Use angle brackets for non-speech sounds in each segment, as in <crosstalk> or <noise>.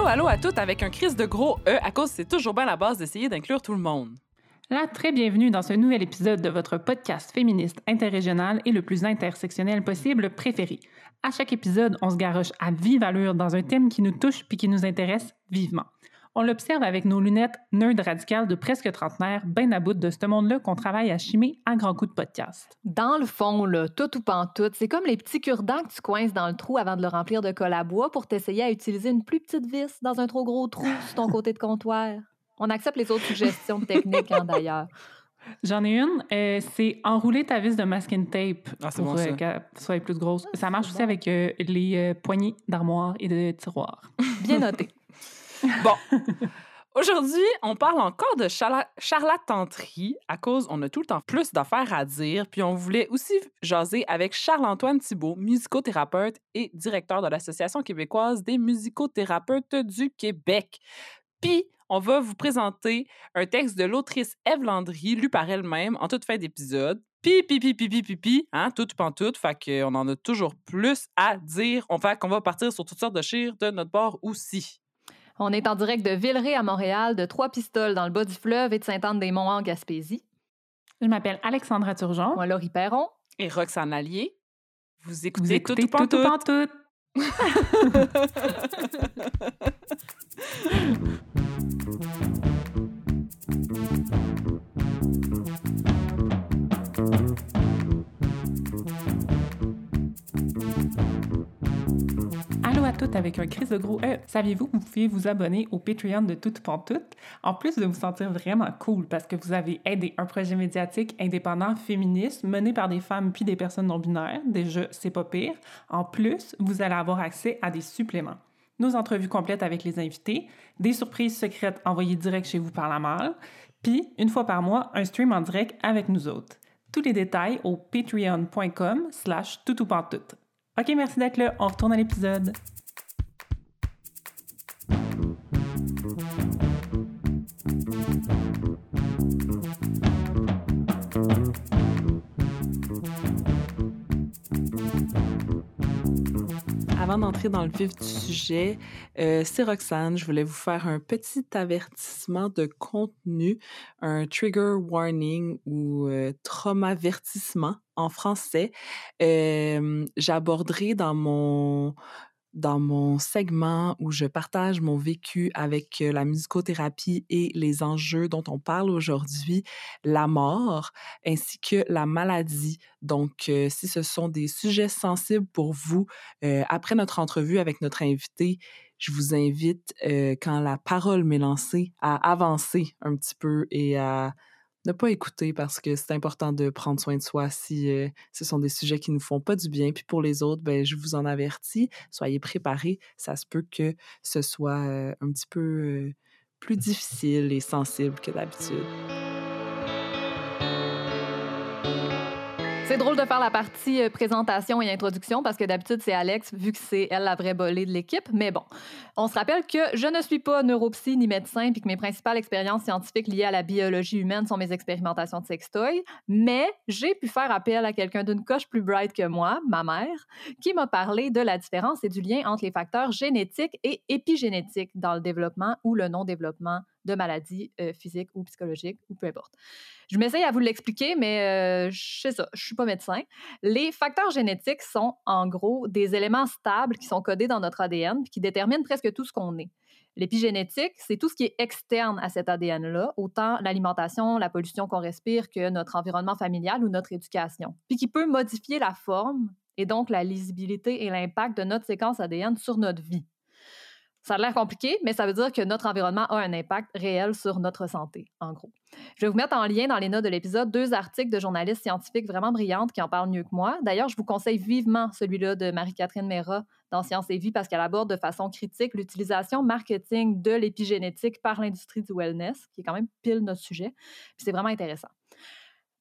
Allô, allô à toutes avec un crise de gros E à cause c'est toujours bien la base d'essayer d'inclure tout le monde. Là, très bienvenue dans ce nouvel épisode de votre podcast féministe interrégional et le plus intersectionnel possible préféré. À chaque épisode, on se garoche à vive allure dans un thème qui nous touche puis qui nous intéresse vivement. On l'observe avec nos lunettes nerd radicales de presque trentenaire, ben à bout de ce monde-là qu'on travaille à chimer à grands coups de podcast. Dans le fond, là, tout ou pantoute, c'est comme les petits cure-dents que tu coinces dans le trou avant de le remplir de colle à bois pour t'essayer à utiliser une plus petite vis dans un trop gros trou sur ton côté de comptoir. On accepte les autres suggestions techniques, hein, d'ailleurs. J'en ai une, euh, c'est enrouler ta vis de masking tape Ah, pour bon, euh, qu'elle soit plus grosse. Ah, ça marche aussi bon. avec euh, les euh, poignées d'armoire et de tiroirs. Bien noté. <laughs> Bon. Aujourd'hui, on parle encore de charla- charlatanterie à cause on a tout le temps plus d'affaires à dire, puis on voulait aussi jaser avec Charles-Antoine Thibault, musicothérapeute et directeur de l'Association québécoise des musicothérapeutes du Québec. Puis, on va vous présenter un texte de l'autrice Ève Landry, lu par elle-même en toute fin d'épisode. Pi, pi, pi, pi, pi, pi, pi, hein, tout pantoute, fait qu'on en a toujours plus à dire. On fait qu'on va partir sur toutes sortes de chires de notre bord aussi. On est en direct de Villeray à Montréal, de Trois-Pistoles dans le bas du fleuve et de Sainte-Anne-des-Monts en Gaspésie. Je m'appelle Alexandra Turgeon. Moi, Laurie Perron. et Roxane Allier. Vous Vous écoutez, écoutez tout. <laughs> <laughs> avec un crise de gros E. Saviez-vous que vous pouvez vous abonner au Patreon de Toute Pantoute, en plus de vous sentir vraiment cool parce que vous avez aidé un projet médiatique indépendant féministe mené par des femmes puis des personnes non binaires. Déjà, c'est pas pire. En plus, vous allez avoir accès à des suppléments. Nos entrevues complètes avec les invités, des surprises secrètes envoyées direct chez vous par la malle, puis, une fois par mois, un stream en direct avec nous autres. Tous les détails au patreon.com slash toutoupantoute. OK, merci d'être là. On retourne à l'épisode. Avant d'entrer dans le vif du sujet, euh, c'est Roxane. Je voulais vous faire un petit avertissement de contenu, un trigger warning ou euh, traumavertissement en français. Euh, J'aborderai dans mon dans mon segment où je partage mon vécu avec euh, la musicothérapie et les enjeux dont on parle aujourd'hui, la mort ainsi que la maladie. Donc, euh, si ce sont des sujets sensibles pour vous, euh, après notre entrevue avec notre invité, je vous invite, quand la parole m'est lancée, à avancer un petit peu et à ne pas écouter parce que c'est important de prendre soin de soi si euh, ce sont des sujets qui ne nous font pas du bien. Puis pour les autres, ben, je vous en avertis, soyez préparés. Ça se peut que ce soit euh, un petit peu euh, plus difficile et sensible que d'habitude. C'est drôle de faire la partie euh, présentation et introduction parce que d'habitude, c'est Alex, vu que c'est elle la vraie bolée de l'équipe. Mais bon, on se rappelle que je ne suis pas neuropsy ni médecin puis que mes principales expériences scientifiques liées à la biologie humaine sont mes expérimentations de sextoy. Mais j'ai pu faire appel à quelqu'un d'une coche plus bright que moi, ma mère, qui m'a parlé de la différence et du lien entre les facteurs génétiques et épigénétiques dans le développement ou le non-développement de maladies euh, physiques ou psychologiques ou peu importe. Je m'essaye à vous l'expliquer, mais euh, je sais ça, je suis pas médecin. Les facteurs génétiques sont en gros des éléments stables qui sont codés dans notre ADN qui déterminent presque tout ce qu'on est. L'épigénétique, c'est tout ce qui est externe à cet ADN-là, autant l'alimentation, la pollution qu'on respire que notre environnement familial ou notre éducation, puis qui peut modifier la forme et donc la lisibilité et l'impact de notre séquence ADN sur notre vie. Ça a l'air compliqué, mais ça veut dire que notre environnement a un impact réel sur notre santé, en gros. Je vais vous mettre en lien dans les notes de l'épisode deux articles de journalistes scientifiques vraiment brillantes qui en parlent mieux que moi. D'ailleurs, je vous conseille vivement celui-là de Marie-Catherine Mera dans Science et Vie parce qu'elle aborde de façon critique l'utilisation marketing de l'épigénétique par l'industrie du wellness, qui est quand même pile notre sujet. C'est vraiment intéressant.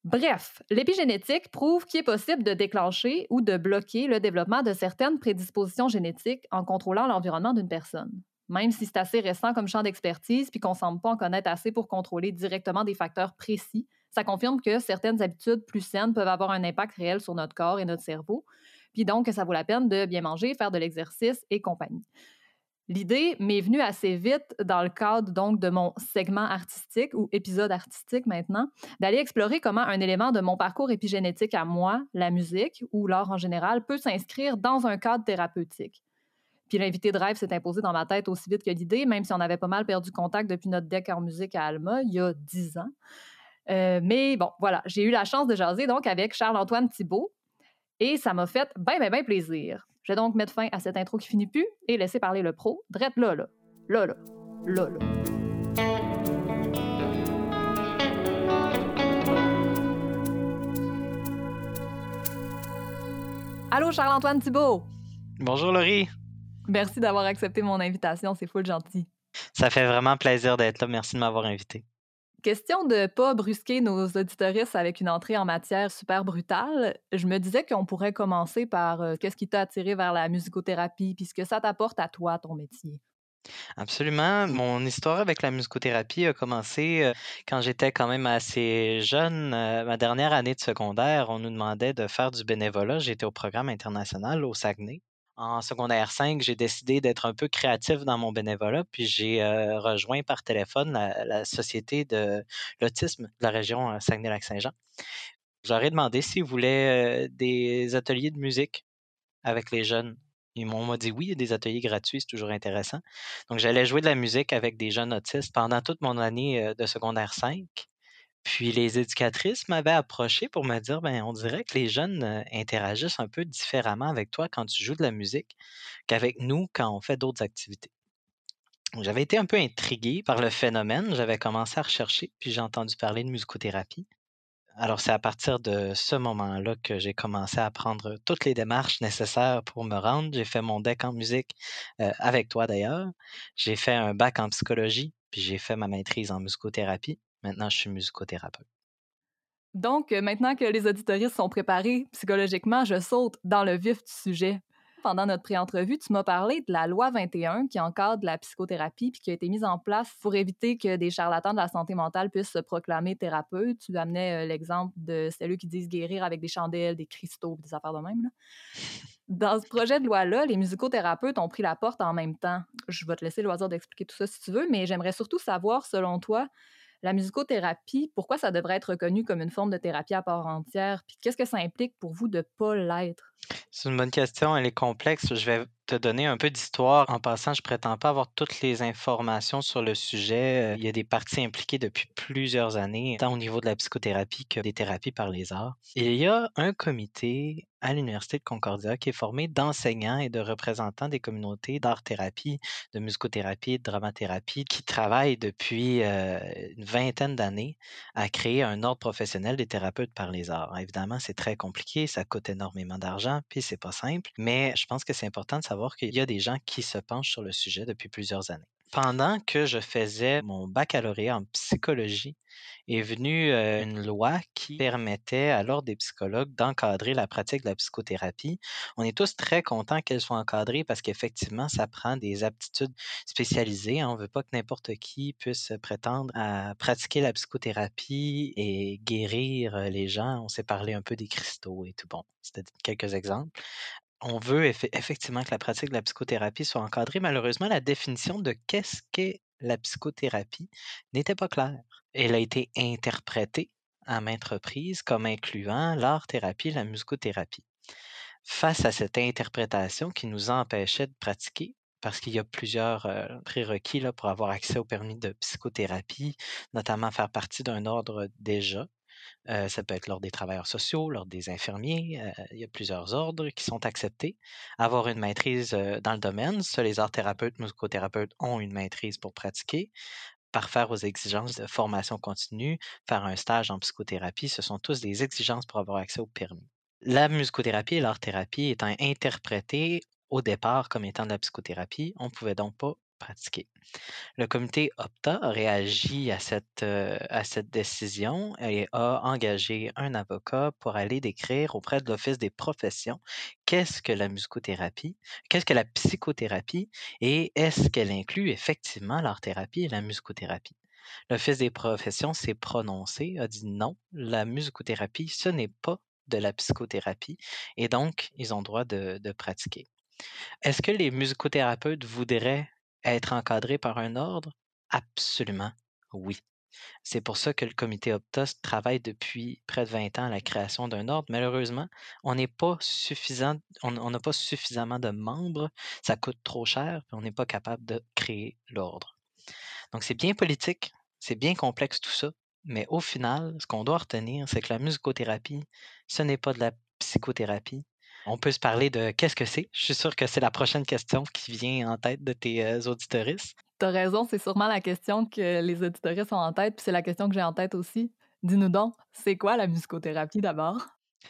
Bref, l'épigénétique prouve qu'il est possible de déclencher ou de bloquer le développement de certaines prédispositions génétiques en contrôlant l'environnement d'une personne. Même si c'est assez récent comme champ d'expertise puis qu'on ne semble pas en connaître assez pour contrôler directement des facteurs précis, ça confirme que certaines habitudes plus saines peuvent avoir un impact réel sur notre corps et notre cerveau, puis donc que ça vaut la peine de bien manger, faire de l'exercice et compagnie. L'idée m'est venue assez vite dans le cadre donc de mon segment artistique ou épisode artistique maintenant, d'aller explorer comment un élément de mon parcours épigénétique à moi, la musique ou l'art en général, peut s'inscrire dans un cadre thérapeutique. Puis l'invité de rêve s'est imposé dans ma tête aussi vite que l'idée, même si on avait pas mal perdu contact depuis notre deck en musique à Alma il y a dix ans. Euh, mais bon, voilà, j'ai eu la chance de jaser donc avec Charles-Antoine Thibault et ça m'a fait bien, bien, bien plaisir. Je vais donc mettre fin à cette intro qui finit plus et laisser parler le pro, drette là, là, là, là, là, là. Allô, Charles-Antoine Thibault. Bonjour, Laurie. Merci d'avoir accepté mon invitation, c'est full gentil. Ça fait vraiment plaisir d'être là. Merci de m'avoir invité. Question de pas brusquer nos auditoristes avec une entrée en matière super brutale, je me disais qu'on pourrait commencer par euh, qu'est-ce qui t'a attiré vers la musicothérapie, puis ce que ça t'apporte à toi, ton métier? Absolument. Mon histoire avec la musicothérapie a commencé euh, quand j'étais quand même assez jeune. Euh, ma dernière année de secondaire, on nous demandait de faire du bénévolat. J'étais au programme international au Saguenay en secondaire 5, j'ai décidé d'être un peu créatif dans mon bénévolat, puis j'ai euh, rejoint par téléphone la, Société de l'autisme de la région euh, Saguenay-Lac-Saint-Jean. J'aurais demandé s'ils voulaient euh, des ateliers de musique avec les jeunes. Ils m'ont dit oui, des ateliers gratuits, c'est toujours intéressant. Donc, j'allais jouer de la musique avec des jeunes autistes pendant toute mon année de secondaire 5. Puis les éducatrices m'avaient approché pour me dire, ben, on dirait que les jeunes interagissent un peu différemment avec toi quand tu joues de la musique qu'avec nous quand on fait d'autres activités. J'avais été un peu intrigué par le phénomène, j'avais commencé à rechercher, puis j'ai entendu parler de musicothérapie. Alors c'est à partir de ce moment-là que j'ai commencé à prendre toutes les démarches nécessaires pour me rendre. J'ai fait mon deck en musique avec toi d'ailleurs. J'ai fait un bac en psychologie, puis j'ai fait ma maîtrise en musicothérapie. Maintenant, je suis musicothérapeute. Donc, euh, maintenant que les auditoristes sont préparés psychologiquement, je saute dans le vif du sujet. Pendant notre pré-entrevue, tu m'as parlé de la loi 21 qui encadre la psychothérapie puis qui a été mise en place pour éviter que des charlatans de la santé mentale puissent se proclamer thérapeutes. Tu amenais euh, l'exemple de celles qui disent guérir avec des chandelles, des cristaux, des affaires de même. Dans ce projet de loi-là, les musicothérapeutes ont pris la porte en même temps. Je vais te laisser le loisir d'expliquer tout ça si tu veux, mais j'aimerais surtout savoir, selon toi, la musicothérapie, pourquoi ça devrait être reconnu comme une forme de thérapie à part entière? Puis qu'est-ce que ça implique pour vous de ne pas l'être? C'est une bonne question, elle est complexe. Je vais te donner un peu d'histoire. En passant, je prétends pas avoir toutes les informations sur le sujet. Il y a des parties impliquées depuis plusieurs années, tant au niveau de la psychothérapie que des thérapies par les arts. il y a un comité à l'Université de Concordia qui est formé d'enseignants et de représentants des communautés d'art-thérapie, de musicothérapie, de dramathérapie, qui travaillent depuis euh, une vingtaine d'années à créer un ordre professionnel des thérapeutes par les arts. Évidemment, c'est très compliqué, ça coûte énormément d'argent, puis c'est pas simple, mais je pense que c'est important de savoir qu'il y a des gens qui se penchent sur le sujet depuis plusieurs années. Pendant que je faisais mon baccalauréat en psychologie, est venue une loi qui permettait à l'ordre des psychologues d'encadrer la pratique de la psychothérapie. On est tous très contents qu'elle soit encadrée parce qu'effectivement, ça prend des aptitudes spécialisées. On ne veut pas que n'importe qui puisse prétendre à pratiquer la psychothérapie et guérir les gens. On s'est parlé un peu des cristaux et tout. Bon, c'était quelques exemples on veut effectivement que la pratique de la psychothérapie soit encadrée. Malheureusement, la définition de qu'est-ce qu'est la psychothérapie n'était pas claire. Elle a été interprétée à maintes reprises comme incluant l'art-thérapie la musicothérapie. Face à cette interprétation qui nous empêchait de pratiquer, parce qu'il y a plusieurs euh, prérequis là, pour avoir accès au permis de psychothérapie, notamment faire partie d'un ordre déjà, ça peut être l'ordre des travailleurs sociaux, l'ordre des infirmiers. Il y a plusieurs ordres qui sont acceptés. Avoir une maîtrise dans le domaine. Ça, les arts thérapeutes, musicothérapeutes ont une maîtrise pour pratiquer. Parfaire aux exigences de formation continue, faire un stage en psychothérapie, ce sont tous des exigences pour avoir accès au permis. La musicothérapie et l'art thérapie étant interprétées au départ comme étant de la psychothérapie, on ne pouvait donc pas Le comité OPTA a réagi à cette, euh, à cette décision et a engagé un avocat pour aller décrire auprès de l'Office des professions qu'est-ce que la musicothérapie, qu'est-ce que la psychothérapie et est-ce qu'elle inclut effectivement l'art-thérapie et la musicothérapie. L'Office des professions s'est prononcé, a dit non, la musicothérapie, ce n'est pas de la psychothérapie et donc ils ont droit de, de pratiquer. Est-ce que les musicothérapeutes voudraient être encadré par un ordre? Absolument, oui. C'est pour ça que le comité Optos travaille depuis près de 20 ans à la création d'un ordre. Malheureusement, on n'est pas n'a pas suffisamment de membres, ça coûte trop cher, on n'est pas capable de créer l'ordre. Donc c'est bien politique, c'est bien complexe tout ça, mais au final, ce qu'on doit retenir, c'est que la musicothérapie, ce n'est pas de la psychothérapie. On peut se parler de qu'est-ce que c'est. Je suis sûr que c'est la prochaine question qui vient en tête de tes euh, auditoristes. T'as raison, c'est sûrement la question que les auditoristes ont en tête, puis c'est la question que j'ai en tête aussi. Dis-nous donc, c'est quoi la musicothérapie d'abord?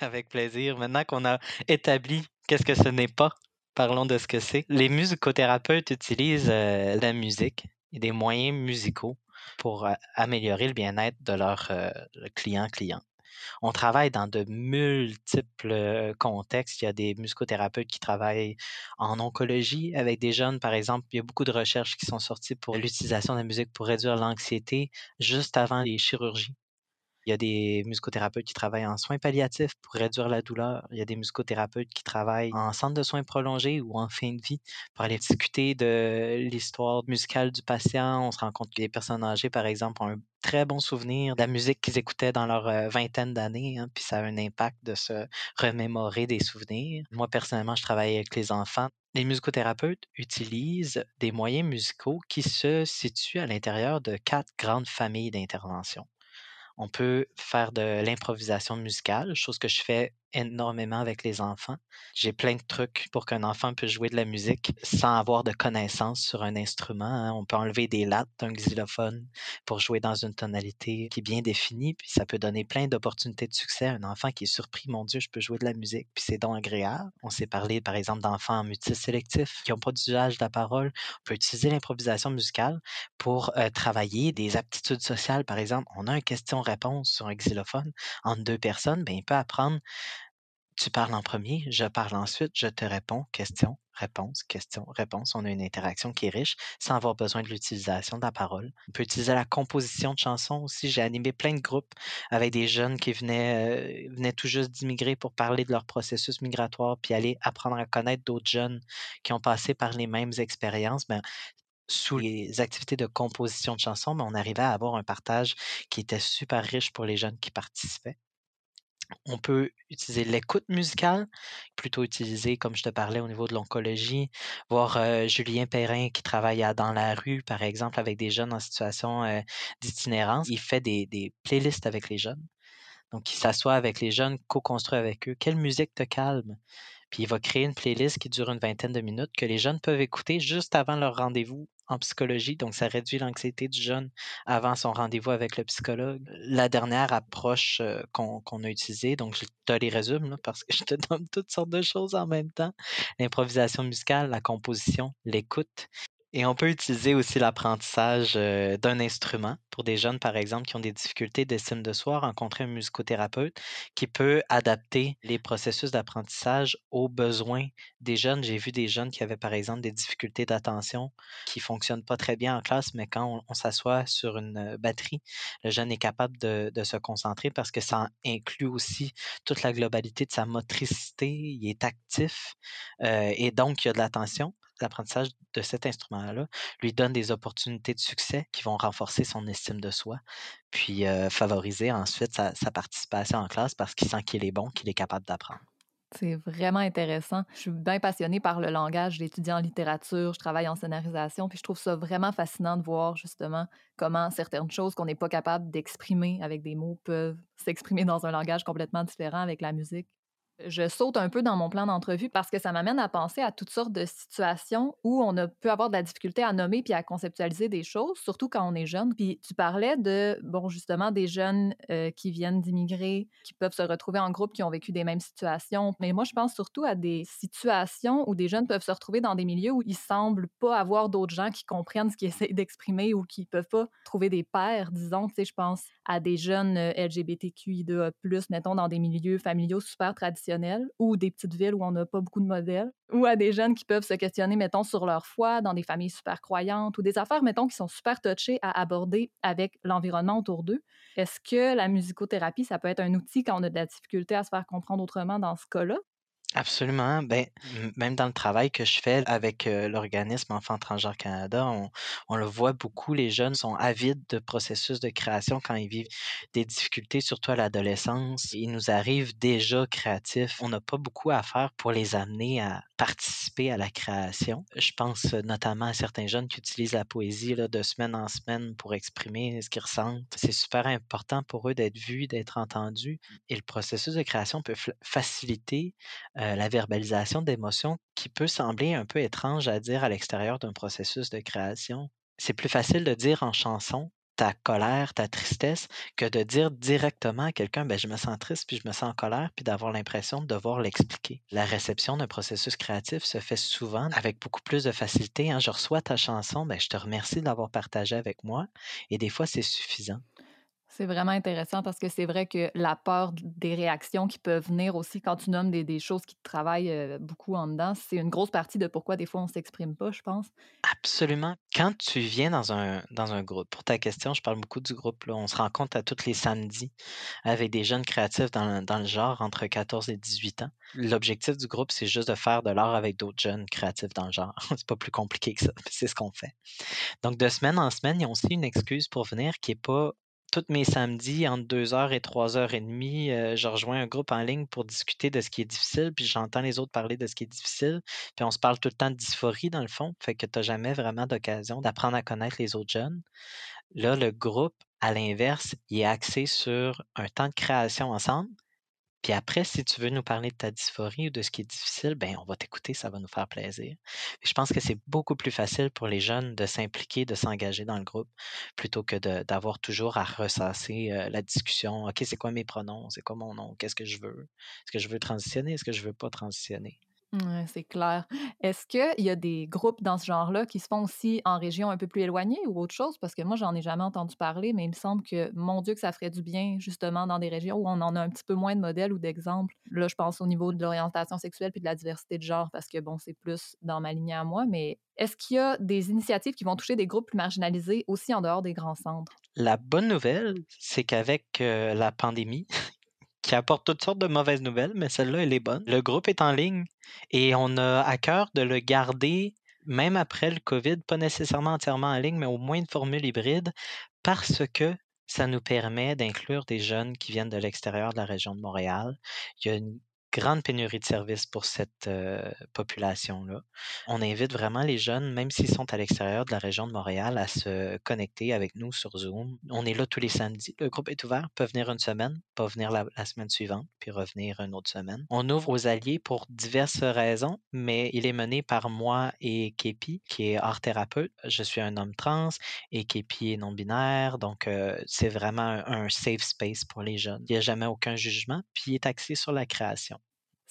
Avec plaisir. Maintenant qu'on a établi qu'est-ce que ce n'est pas, parlons de ce que c'est. Les musicothérapeutes utilisent euh, la musique et des moyens musicaux pour euh, améliorer le bien-être de leurs clients-clients. On travaille dans de multiples contextes. Il y a des musicothérapeutes qui travaillent en oncologie avec des jeunes, par exemple. Il y a beaucoup de recherches qui sont sorties pour l'utilisation de la musique pour réduire l'anxiété juste avant les chirurgies. Il y a des musicothérapeutes qui travaillent en soins palliatifs pour réduire la douleur. Il y a des musicothérapeutes qui travaillent en centre de soins prolongés ou en fin de vie pour aller discuter de l'histoire musicale du patient. On se rend compte que les personnes âgées, par exemple, ont un très bon souvenir de la musique qu'ils écoutaient dans leur euh, vingtaine d'années, hein, puis ça a un impact de se remémorer des souvenirs. Moi, personnellement, je travaille avec les enfants. Les musicothérapeutes utilisent des moyens musicaux qui se situent à l'intérieur de quatre grandes familles d'intervention. On peut faire de l'improvisation musicale, chose que je fais énormément avec les enfants. J'ai plein de trucs pour qu'un enfant puisse jouer de la musique sans avoir de connaissances sur un instrument. Hein. On peut enlever des lattes d'un xylophone pour jouer dans une tonalité qui est bien définie, puis ça peut donner plein d'opportunités de succès à un enfant qui est surpris, mon Dieu, je peux jouer de la musique, puis c'est donc agréable. On s'est parlé, par exemple, d'enfants mutistes sélectifs qui n'ont pas d'usage de la parole. On peut utiliser l'improvisation musicale pour euh, travailler des aptitudes sociales, par exemple. On a un question-réponse sur un xylophone entre deux personnes, bien, il peut apprendre tu parles en premier, je parle ensuite, je te réponds, question, réponse, question, réponse. On a une interaction qui est riche sans avoir besoin de l'utilisation de la parole. On peut utiliser la composition de chansons aussi. J'ai animé plein de groupes avec des jeunes qui venaient, euh, tout juste d'immigrer pour parler de leur processus migratoire, puis aller apprendre à connaître d'autres jeunes qui ont passé par les mêmes expériences. Ben, sous les activités de composition de chansons, mais ben, on arrivait à avoir un partage qui était super riche pour les jeunes qui participaient. On peut utiliser l'écoute musicale, plutôt utilisée, comme je te parlais, au niveau de l'oncologie. Voir Julien Perrin qui travaille dans la rue, par exemple, avec des jeunes en situation d'itinérance. Il fait des, des, playlists avec les jeunes. Donc, il s'assoit avec les jeunes, co-construit avec eux. Quelle musique te calme? Puis il va créer une playlist qui dure une vingtaine de minutes que les jeunes peuvent écouter juste avant leur rendez-vous en psychologie. Donc, ça réduit l'anxiété du jeune avant son rendez-vous avec le psychologue. La dernière approche euh, qu'on a utilisée, donc je te les résume parce que <laughs> je te donne toutes sortes de choses en même temps. L'improvisation musicale, la composition, l'écoute et on peut utiliser aussi l'apprentissage d'un instrument pour des jeunes, par exemple, qui ont des difficultés d'estime de soi, rencontrer un musicothérapeute qui peut adapter les processus d'apprentissage aux besoins des jeunes. J'ai vu des jeunes qui avaient, par exemple, des difficultés d'attention qui ne fonctionnent pas très bien en classe, mais quand on, s'assoit sur une batterie, le jeune est capable de, de, se concentrer parce que ça inclut aussi toute la globalité de sa motricité, il est actif euh, et donc il y a de l'attention l'apprentissage de cet instrument-là lui donne des opportunités de succès qui vont renforcer son estime de soi, puis favoriser ensuite sa, participation en classe parce qu'il sent qu'il est bon, qu'il est capable d'apprendre. C'est vraiment intéressant. Je suis bien passionnée par le langage. J'étudie en littérature, je travaille en scénarisation, puis je trouve ça vraiment fascinant de voir justement comment certaines choses qu'on n'est pas capable d'exprimer avec des mots peuvent s'exprimer dans un langage complètement différent avec la musique je saute un peu dans mon plan d'entrevue parce que ça m'amène à penser à toutes sortes de situations où on peut avoir de la difficulté à nommer puis à conceptualiser des choses, surtout quand on est jeune. Puis tu parlais de, bon, justement, des jeunes euh, qui viennent d'immigrer, qui peuvent se retrouver en groupe, qui ont vécu des mêmes situations. Mais moi, je pense surtout à des situations où des jeunes peuvent se retrouver dans des milieux où ils semblent pas avoir d'autres gens qui comprennent ce qu'ils <laughs> essaient d'exprimer ou qui peuvent pas trouver des pères, disons. Tu sais, je pense à des jeunes euh, LGBTQI2A+, mettons, dans des milieux familiaux super traditionnels ou des petites villes où on n'a pas beaucoup de modèles, ou à des jeunes qui peuvent se questionner, mettons, sur leur foi dans des familles super croyantes ou des affaires, mettons, qui sont super touchées à aborder avec l'environnement autour d'eux. Est-ce que la musicothérapie, ça peut être un outil quand on a de la difficulté à se faire comprendre autrement dans ce cas-là? Absolument. Ben, même dans le travail que je fais avec l'organisme Enfants Transgenres Canada, on, le voit beaucoup, les jeunes sont avides de processus de création quand ils vivent des difficultés, surtout à l'adolescence. Ils nous arrivent déjà créatifs. On n'a pas beaucoup à faire pour les amener à participer à la création. Je pense notamment à certains jeunes qui utilisent la poésie là, de semaine en semaine pour exprimer ce qu'ils ressentent. C'est super important pour eux d'être vus, d'être entendus. Et le processus de création peut faciliter euh, la verbalisation d'émotions qui peut sembler un peu étrange à dire à l'extérieur d'un processus de création. C'est plus facile de dire en chanson ta colère, ta tristesse, que de dire directement à quelqu'un, ben, je me sens triste, puis je me sens en colère, puis d'avoir l'impression de devoir l'expliquer. La réception d'un processus créatif se fait souvent avec beaucoup plus de facilité. Hein. Je reçois ta chanson, ben, je te remercie de l'avoir partagée avec moi, et des fois, c'est suffisant. C'est vraiment intéressant parce que c'est vrai que la peur des réactions qui peuvent venir aussi quand tu nommes des, choses qui te travaillent beaucoup en dedans, c'est une grosse partie de pourquoi des fois on s'exprime pas, je pense. Absolument. Quand tu viens dans un, dans un groupe, pour ta question, je parle beaucoup du groupe, là, on se rencontre à tous les samedis avec des jeunes créatifs dans, le- genre entre 14 et 18 ans. L'objectif du groupe, c'est juste de faire de l'art avec d'autres jeunes créatifs dans le genre. <laughs> c'est pas plus compliqué que ça, c'est ce qu'on fait. Donc, de semaine en semaine, il y a aussi une excuse pour venir qui est pas tous mes samedis, entre 2h et 3h30, euh, je rejoins un groupe en ligne pour discuter de ce qui est difficile, puis j'entends les autres parler de ce qui est difficile, puis on se parle tout le temps de dysphorie dans le fond, fait que tu n'as jamais vraiment d'occasion d'apprendre à connaître les autres jeunes. Là, le groupe, à l'inverse, il est axé sur un temps de création ensemble, puis après, si tu veux nous parler de ta dysphorie ou de ce qui est difficile, ben on va t'écouter, ça va nous faire plaisir. Je pense que c'est beaucoup plus facile pour les jeunes de s'impliquer, de s'engager dans le groupe, plutôt que d'avoir toujours à ressasser la discussion. OK, c'est quoi mes pronoms? C'est quoi mon nom? Qu'est-ce que je veux? Est-ce que je veux transitionner? Est-ce que je veux pas transitionner? C'est clair. Est-ce qu'il y a des groupes dans ce genre-là qui se font aussi en région un peu plus éloignée ou autre chose? Parce que moi, j'en ai jamais entendu parler, mais il me semble que, mon Dieu, que ça ferait du bien, justement, dans des régions où on en a un petit peu moins de modèles ou d'exemples. Là, je pense au niveau de l'orientation sexuelle puis de la diversité de genre, parce que, bon, c'est plus dans ma lignée à moi, mais est-ce qu'il y a des initiatives qui vont toucher des groupes plus marginalisés aussi en dehors des grands centres? La bonne nouvelle, c'est qu'avec euh, la pandémie, <laughs> qui apporte toutes sortes de mauvaises nouvelles, mais celle-là, elle est bonne. Le groupe est en ligne et on a à cœur de le garder même après le COVID, pas nécessairement entièrement en ligne, mais au moins une formule hybride, parce que ça nous permet d'inclure des jeunes qui viennent de l'extérieur de la région de Montréal. Il y a une grande pénurie de services pour cette population-là. On invite vraiment les jeunes, même s'ils sont à l'extérieur de la région de Montréal, à se connecter avec nous sur Zoom. On est là tous les samedis. Le groupe est ouvert, peut venir une semaine, pas venir la, semaine suivante, puis revenir une autre semaine. On ouvre aux alliés pour diverses raisons, mais il est mené par moi et Képi, qui est art thérapeute. Je suis un homme trans et Képi est non-binaire, donc c'est vraiment un safe space pour les jeunes. Il n'y a jamais aucun jugement, puis il est axé sur la création.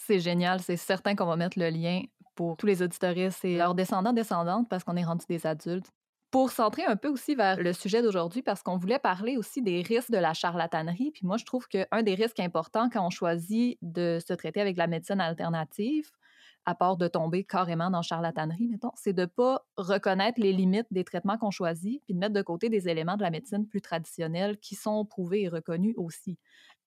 C'est génial. C'est certain qu'on va mettre le lien pour tous les auditoristes et leurs descendants, descendantes, parce qu'on est rendu des adultes. Pour centrer un peu aussi vers le sujet d'aujourd'hui, parce qu'on voulait parler aussi des risques de la charlatanerie. Puis moi, je trouve qu'un des risques importants quand on choisit de se traiter avec la médecine alternative, à part de tomber carrément dans charlatanerie, mettons, c'est de ne pas reconnaître les limites des traitements qu'on choisit, puis de mettre de côté des éléments de la médecine plus traditionnelle qui sont prouvés et reconnus aussi.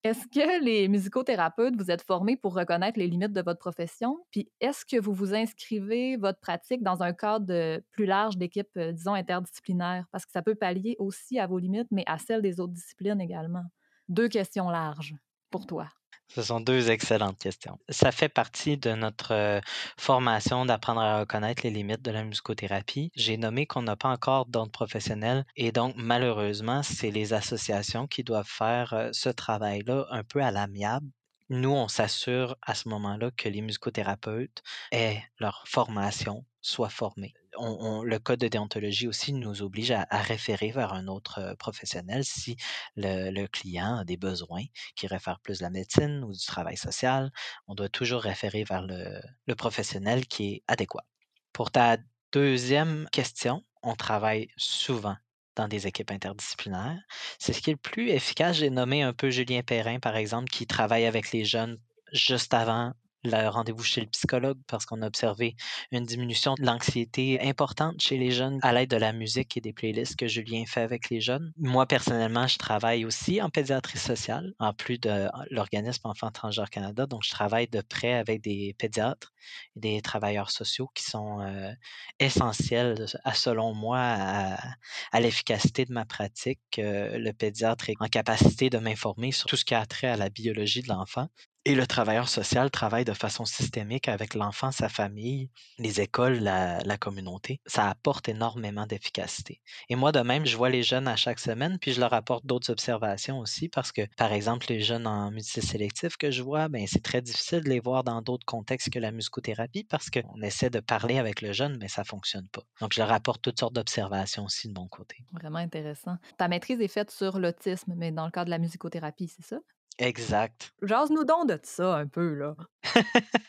Est-ce que les musicothérapeutes, vous êtes formés pour reconnaître les limites de votre profession? Puis est-ce que vous vous inscrivez votre pratique dans un cadre plus large d'équipe, euh, disons, interdisciplinaire? Parce que ça peut pallier aussi à vos limites, mais à celles des autres disciplines également. Deux questions larges pour toi. Ce sont deux excellentes questions. Ça fait partie de notre euh, formation d'apprendre à reconnaître les limites de la musicothérapie. J'ai nommé qu'on n'a pas encore d'ordre professionnel et donc malheureusement, c'est les associations qui doivent faire euh, ce travail-là un peu à l'amiable. Nous, on s'assure à ce moment-là que les musicothérapeutes aient leur formation, soient formés le code de déontologie aussi nous oblige à, référer vers un autre euh, professionnel si le, client a des besoins qui réfèrent plus de la médecine ou du travail social. On doit toujours référer vers le professionnel qui est adéquat. Pour ta deuxième question, on travaille souvent dans des équipes interdisciplinaires. C'est ce qui est le plus efficace. J'ai nommé un peu Julien Perrin, par exemple, qui travaille avec les jeunes juste avant le rendez-vous chez le psychologue parce qu'on a observé une diminution de l'anxiété importante chez les jeunes à l'aide de la musique et des playlists que Julien fait avec les jeunes. Moi, personnellement, je travaille aussi en pédiatrie sociale, en plus de l'organisme Enfants Transgenres Canada. Donc, je travaille de près avec des pédiatres et des travailleurs sociaux qui sont euh, essentiels, selon moi, à, l'efficacité de ma pratique. Euh, le pédiatre est en capacité de m'informer sur tout ce qui a trait à la biologie de l'enfant et le travailleur social travaille de façon systémique avec l'enfant, sa famille, les écoles, la, communauté. Ça apporte énormément d'efficacité. Et moi, de même, je vois les jeunes à chaque semaine, puis je leur apporte d'autres observations aussi, parce que, par exemple, les jeunes en multisélectif que je vois, ben, c'est très difficile de les voir dans d'autres contextes que la musicothérapie, parce qu'on essaie de parler avec le jeune, mais ça fonctionne pas. Donc, je leur apporte toutes sortes d'observations aussi de mon côté. Vraiment intéressant. Ta maîtrise est faite sur l'autisme, mais dans le cadre de la musicothérapie, c'est ça? Exact. Jase-nous donc de ça un peu, là. <laughs>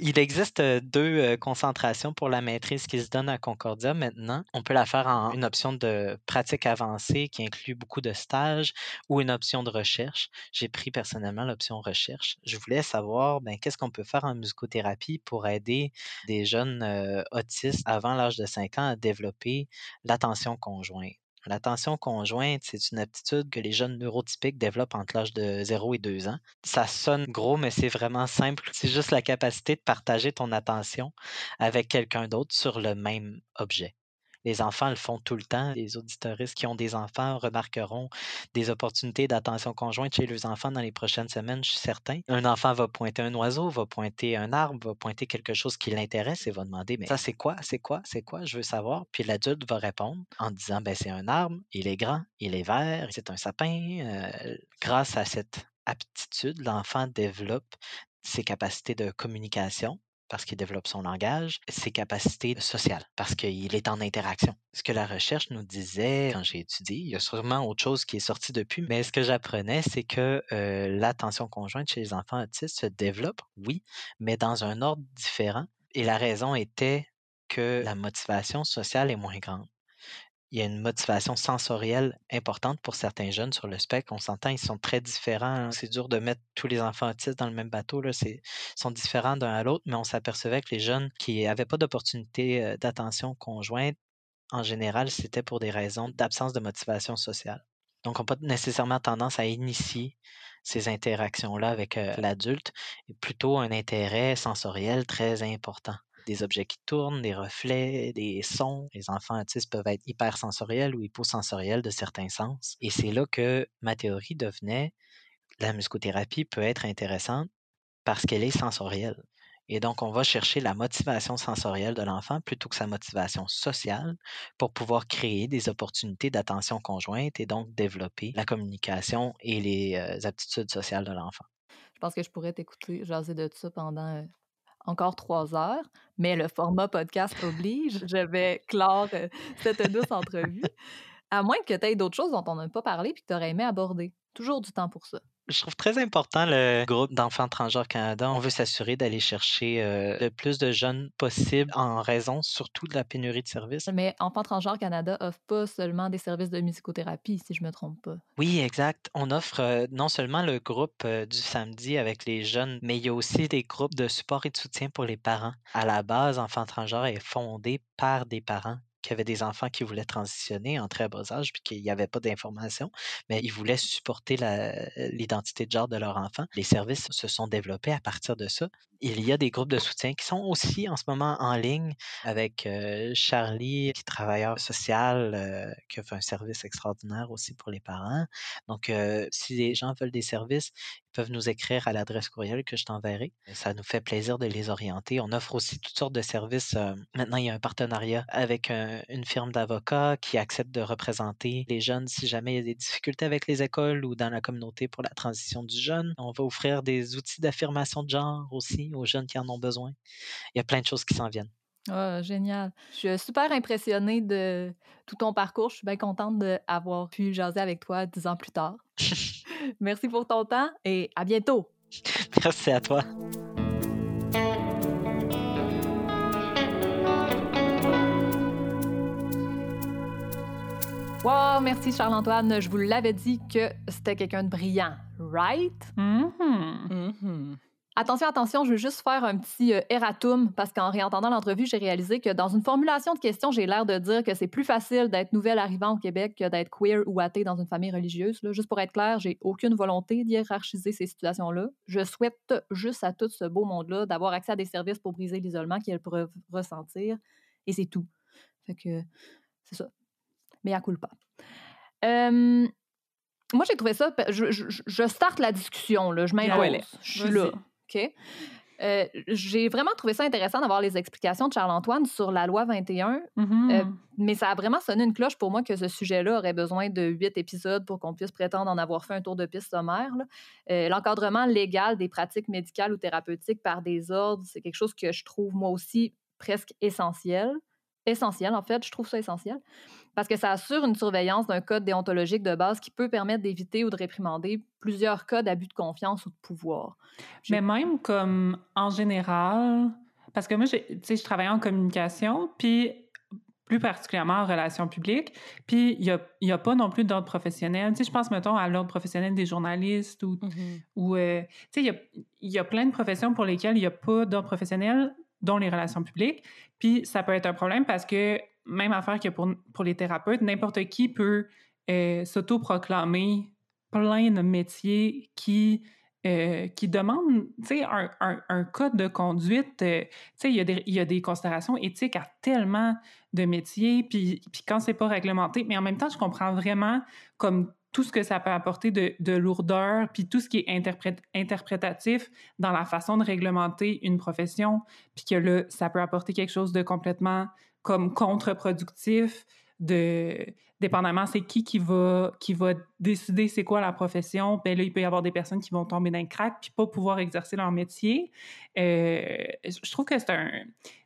Il existe deux concentrations pour la maîtrise qui se donne à Concordia maintenant. On peut la faire en une option de pratique avancée qui inclut beaucoup de stages ou une option de recherche. J'ai pris personnellement l'option recherche. Je voulais savoir ben, qu'est-ce qu'on peut faire en musicothérapie pour aider des jeunes autistes avant l'âge de 5 ans à développer l'attention conjointe? L'attention conjointe, c'est une aptitude que les jeunes neurotypiques développent entre l'âge de 0 et 2 ans. Ça sonne gros, mais c'est vraiment simple. <laughs> C'est juste la capacité de partager ton attention avec quelqu'un d'autre sur le même objet. Les enfants le font tout le temps. Les auditoristes qui ont des enfants remarqueront des opportunités d'attention conjointe chez leurs enfants dans les prochaines semaines, je suis certain. Un enfant va pointer un oiseau, va pointer un arbre, va pointer quelque chose qui l'intéresse et va demander Mais ça, c'est quoi? C'est quoi? C'est quoi? Je veux savoir. Puis l'adulte va répondre en disant ben, C'est un arbre, il est grand, il est vert, c'est un sapin. Euh, grâce à cette aptitude, l'enfant développe ses capacités de communication, parce qu'il développe son langage, ses capacités sociales, parce qu'il est en interaction. Ce que la recherche nous disait quand j'ai étudié, il y a sûrement autre chose qui est sorti depuis, mais ce que j'apprenais, c'est que euh, l'attention conjointe chez les enfants autistes se développe, oui, mais dans un ordre différent. Et la raison était que la motivation sociale est moins grande il y a une motivation sensorielle importante pour certains jeunes sur le spectre. On s'entend, ils sont très différents. Hein. C'est dur de mettre tous les enfants autistes dans le même bateau. Ils sont différents d'un à l'autre, mais on s'apercevait que les jeunes qui n'avaient pas d'opportunité euh, d'attention conjointe, en général, c'était pour des raisons d'absence de motivation sociale. Donc, on n'a pas nécessairement tendance à initier ces interactions-là avec euh, l'adulte, plutôt un intérêt sensoriel très important des objets qui tournent, des reflets, des sons. Les enfants autistes peuvent être hypersensoriels ou hyposensoriels de certains sens. Et c'est là que ma théorie devenait la muscothérapie peut être intéressante parce qu'elle est sensorielle. Et donc, on va chercher la motivation sensorielle de l'enfant plutôt que sa motivation sociale pour pouvoir créer des opportunités d'attention conjointe et donc développer la communication et les euh, aptitudes sociales de l'enfant. Je pense que je pourrais t'écouter jaser de ça pendant euh, encore trois heures, mais le format podcast oblige. <laughs> Je vais clore euh, cette douce entrevue. À moins que tu aies d'autres choses dont on n'a pas parlé puis que tu aurais aimé aborder. Toujours du temps pour ça je trouve très important le groupe d'enfants transgenres Canada. On veut s'assurer d'aller chercher euh, le plus de jeunes possible en raison surtout de la pénurie de services. Mais Enfants transgenres Canada offre pas seulement des services de musicothérapie, si je me trompe pas. Oui, exact. On offre euh, non seulement le groupe euh, du samedi avec les jeunes, mais il y a aussi des groupes de support et de soutien pour les parents. À la base, Enfants transgenres est fondé par des parents qu'il y avait des enfants qui voulaient transitionner en très bas âge, puis qu'il n'y avait pas d'informations, mais ils voulaient supporter l'identité de genre de leur enfant. Les services se sont développés à partir de ça. Il y a des groupes de soutien qui sont aussi en ce moment en ligne avec euh, Charlie, qui est travailleur social, euh, qui fait un service extraordinaire aussi pour les parents. Donc, euh, si les gens veulent des services, peuvent nous écrire à l'adresse courriel que je t'enverrai. Ça nous fait plaisir de les orienter. On offre aussi toutes sortes de services. Euh, maintenant, il y a un partenariat avec une firme d'avocats qui accepte de représenter les jeunes si jamais il y a des difficultés avec les écoles ou dans la communauté pour la transition du jeune. On va offrir des outils d'affirmation de genre aussi aux jeunes qui en ont besoin. Il y a plein de choses qui s'en viennent. Oh, génial. Je suis super impressionnée de tout ton parcours. Je suis bien contente d'avoir pu jaser avec toi dix ans plus tard. <laughs> Merci pour ton temps et à bientôt. <laughs> Merci à toi. Wow, merci Charles-Antoine. Je vous l'avais dit que c'était quelqu'un de brillant, right? Mm-hmm. Mm-hmm. Attention, attention, je veux juste faire un petit euh, erratum parce qu'en réentendant l'entrevue, j'ai réalisé que dans une formulation de question, j'ai l'air de dire que c'est plus facile d'être nouvelle arrivant au Québec que d'être queer ou athée dans une famille religieuse. Là. Juste pour être clair, j'ai aucune volonté d'hierarchiser ces situations-là. Je souhaite juste à tout ce beau monde-là d'avoir accès à des services pour briser l'isolement qu'ils peuvent ressentir. Et c'est tout. Fait que c'est ça. Mais à coule pas. Euh, moi, j'ai trouvé ça. Je, je, je, starte la discussion, là. Je m'impose. je suis là. OK? Euh, j'ai vraiment trouvé ça intéressant d'avoir les explications de Charles-Antoine sur la loi 21, mm-hmm. euh, mais ça a vraiment sonné une cloche pour moi que ce sujet-là aurait besoin de huit épisodes pour qu'on puisse prétendre en avoir fait un tour de piste sommaire. Euh, l'encadrement légal des pratiques médicales ou thérapeutiques par des ordres, c'est quelque chose que je trouve moi aussi presque essentiel essentiel, en fait. Je trouve ça essentiel parce que ça assure une surveillance d'un code déontologique de base qui peut permettre d'éviter ou de réprimander plusieurs cas d'abus de confiance ou de pouvoir. Mais même comme en général, parce que moi, tu sais, je travaillais en communication, puis plus particulièrement en relations publiques. Puis, il n'y a, y a, pas non plus d'ordre professionnel. Tu sais, je pense, mettons, à l'ordre professionnel des journalistes ou... Mm-hmm. ou euh, tu sais, il y a, y a, plein de professions pour lesquelles il n'y a pas d'ordre professionnel, dont les relations publiques. Puis ça peut être un problème parce que, même affaire que pour, pour les thérapeutes, n'importe qui peut euh, s'autoproclamer plein de métiers qui, euh, qui demandent un, un, un, code de conduite. Euh, il y, y, a des considérations éthiques à tellement de métiers, puis, puis quand c'est pas réglementé, mais en même temps, je comprends vraiment comme tout ce que ça peut apporter de, de lourdeur, puis tout ce qui est interprétatif dans la façon de réglementer une profession, puis que là, ça peut apporter quelque chose de complètement comme contre-productif, de dépendamment c'est qui qui va qui va décider c'est quoi la profession ben là il peut y avoir des personnes qui vont tomber dans le crack puis pas pouvoir exercer leur métier. Euh, je trouve que c'est un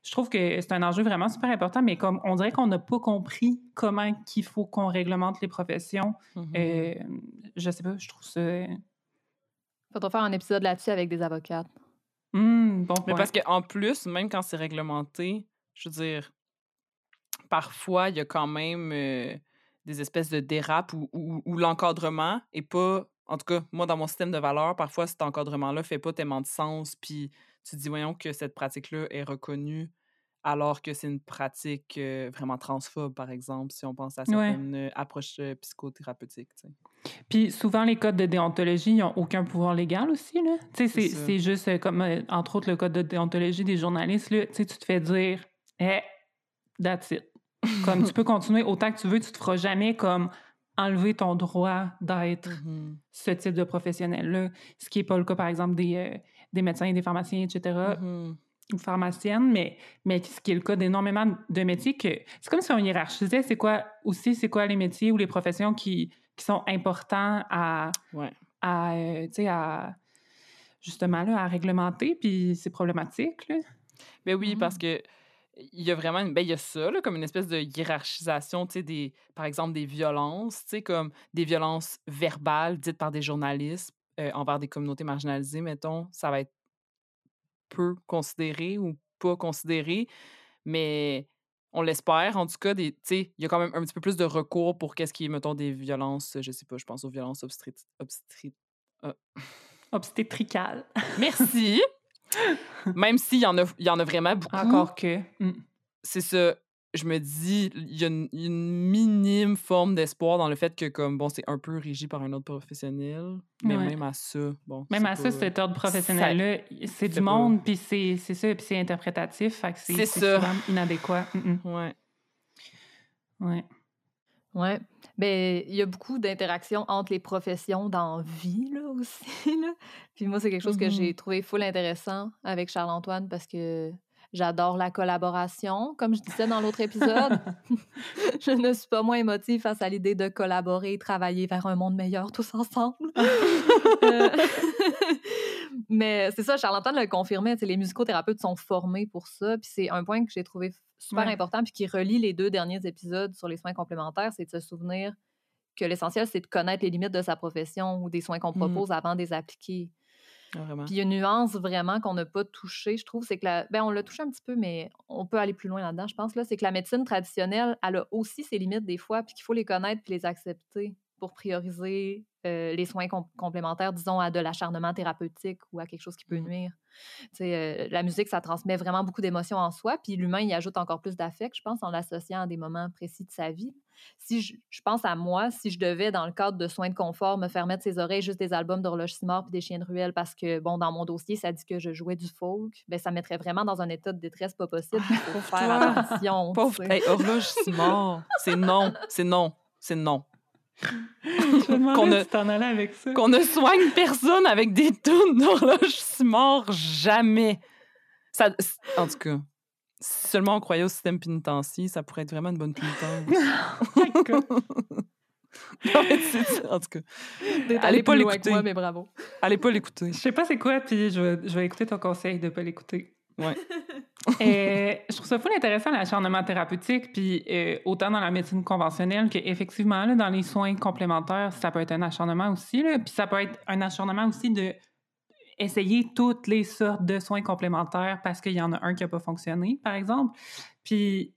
je trouve que c'est un enjeu vraiment super important mais comme on dirait qu'on n'a pas compris comment qu'il faut qu'on réglemente les professions. Mm-hmm. euh, je sais pas je trouve ça faudra faire un épisode là-dessus avec des avocats mmh, bon mais parce qu'en plus même quand c'est réglementé je veux dire parfois, il y a quand même euh, des espèces de dérapes où, l'encadrement est pas. En tout cas, moi, dans mon système de valeurs, parfois, cet encadrement-là fait pas tellement de sens. Puis tu te dis, voyons que cette pratique-là est reconnue alors que c'est une pratique euh, vraiment transphobe, par exemple, si on pense à certaines euh, approches psychothérapeutiques. Puis souvent, les codes de déontologie, n'ont aucun pouvoir légal aussi. Là. C'est juste comme, entre autres, le code de déontologie des journalistes. Là, tu te fais dire, eh, that's it. Comme tu <laughs> peux continuer autant que tu veux, tu te feras jamais comme enlever ton droit d'être mm-hmm. ce type de professionnel-là. Ce qui n'est pas le cas, par exemple, des, euh, des médecins, des pharmaciens, etc. Mm-hmm. ou pharmaciennes, mais, mais ce qui est le cas d'énormément de métiers que c'est comme si on hiérarchisait c'est quoi aussi c'est quoi les métiers ou les professions qui, qui sont importants à à, euh, à justement là, à réglementer puis c'est problématique là. Ben oui parce mm. que il y a vraiment ben, il y a ça comme une espèce de hiérarchisation tu sais des par exemple des violences tu sais comme des violences verbales dites par des journalistes euh, envers des communautés marginalisées mettons ça va être peu considéré ou pas considéré mais on l'espère en tout cas des tu sais il y a quand même un petit peu plus de recours pour qu'est-ce qui est mettons des violences je sais pas je pense aux violences obstétriques euh. obstétricales merci Même s'il y, en a, il y en a vraiment beaucoup. Encore que. Mm. C'est ça. Je me dis, il y a une, minime forme d'espoir dans le fait que, comme, bon, c'est un peu régi par un autre professionnel. Mais même à ça, bon. Même à ça, cet ordre professionnel-là, c'est du monde, puis c'est ça, puis c'est interprétatif. Fait que c'est souvent inadéquat. Ouais. Ouais. Ouais. Ben, il y a beaucoup d'interactions entre les professions dans vie, là, aussi, là. Puis moi, c'est quelque chose que j'ai mmh trouvé full intéressant avec Charles-Antoine parce que j'adore la collaboration. Comme je disais dans l'autre épisode, <laughs> <laughs> je ne suis pas moins émotive face à l'idée de collaborer, travailler vers un monde meilleur tous ensemble. <laughs> Euh, mais c'est ça, Charles-Antoine le confirmait, les musicothérapeutes sont formés pour ça. Puis c'est un point que j'ai trouvé super important, puis qui relie les deux derniers épisodes sur les soins complémentaires, c'est de se souvenir que l'essentiel, c'est de connaître les limites de sa profession ou des soins qu'on mmh. propose avant de les appliquer. Ah, il y a une nuance vraiment qu'on n'a pas touchée, je trouve, c'est que la... ben, on l'a touché un petit peu, mais on peut aller plus loin là-dedans, je pense, là, c'est que la médecine traditionnelle, elle a aussi ses limites des fois, puis qu'il faut les connaître puis les accepter pour prioriser euh, les soins complémentaires, disons, à de l'acharnement thérapeutique ou à quelque chose qui peut mmh. nuire. Euh, la musique, ça transmet vraiment beaucoup d'émotions en soi, puis l'humain y ajoute encore plus d'affect, je pense, en l'associant à des moments précis de sa vie. Si je, pense à moi, si je devais, dans le cadre de soins de confort, me faire mettre ses oreilles juste des albums d'horloge mort puis des chiens de ruelle parce que, bon, dans mon dossier, ça dit que je jouais du folk, ben ça mettrait vraiment dans un état de détresse pas possible pour <laughs> faire attention. Pauvre, horloge mort, c'est non, c'est non, c'est non <laughs> qu'on ne. Qu'on soigne personne avec des tonnes d'horloge mort, jamais. Ça, en tout cas, si seulement on croyait au système pénitentiaire, ça pourrait être vraiment une bonne pénitence. <laughs> <laughs> en tout cas. Allez pas l'écouter. mais bravo. Allez pas l'écouter. Je sais pas c'est quoi, puis je vais, je vais écouter ton conseil de pas l'écouter. <laughs> Et je trouve ça fou intéressant l'acharnement thérapeutique, puis euh, autant dans la médecine conventionnelle qu'effectivement, dans les soins complémentaires, ça peut être un acharnement aussi, puis ça peut être un acharnement aussi de essayer toutes les sortes de soins complémentaires parce qu'il y en a un qui n'a pas fonctionné, par exemple. Puis,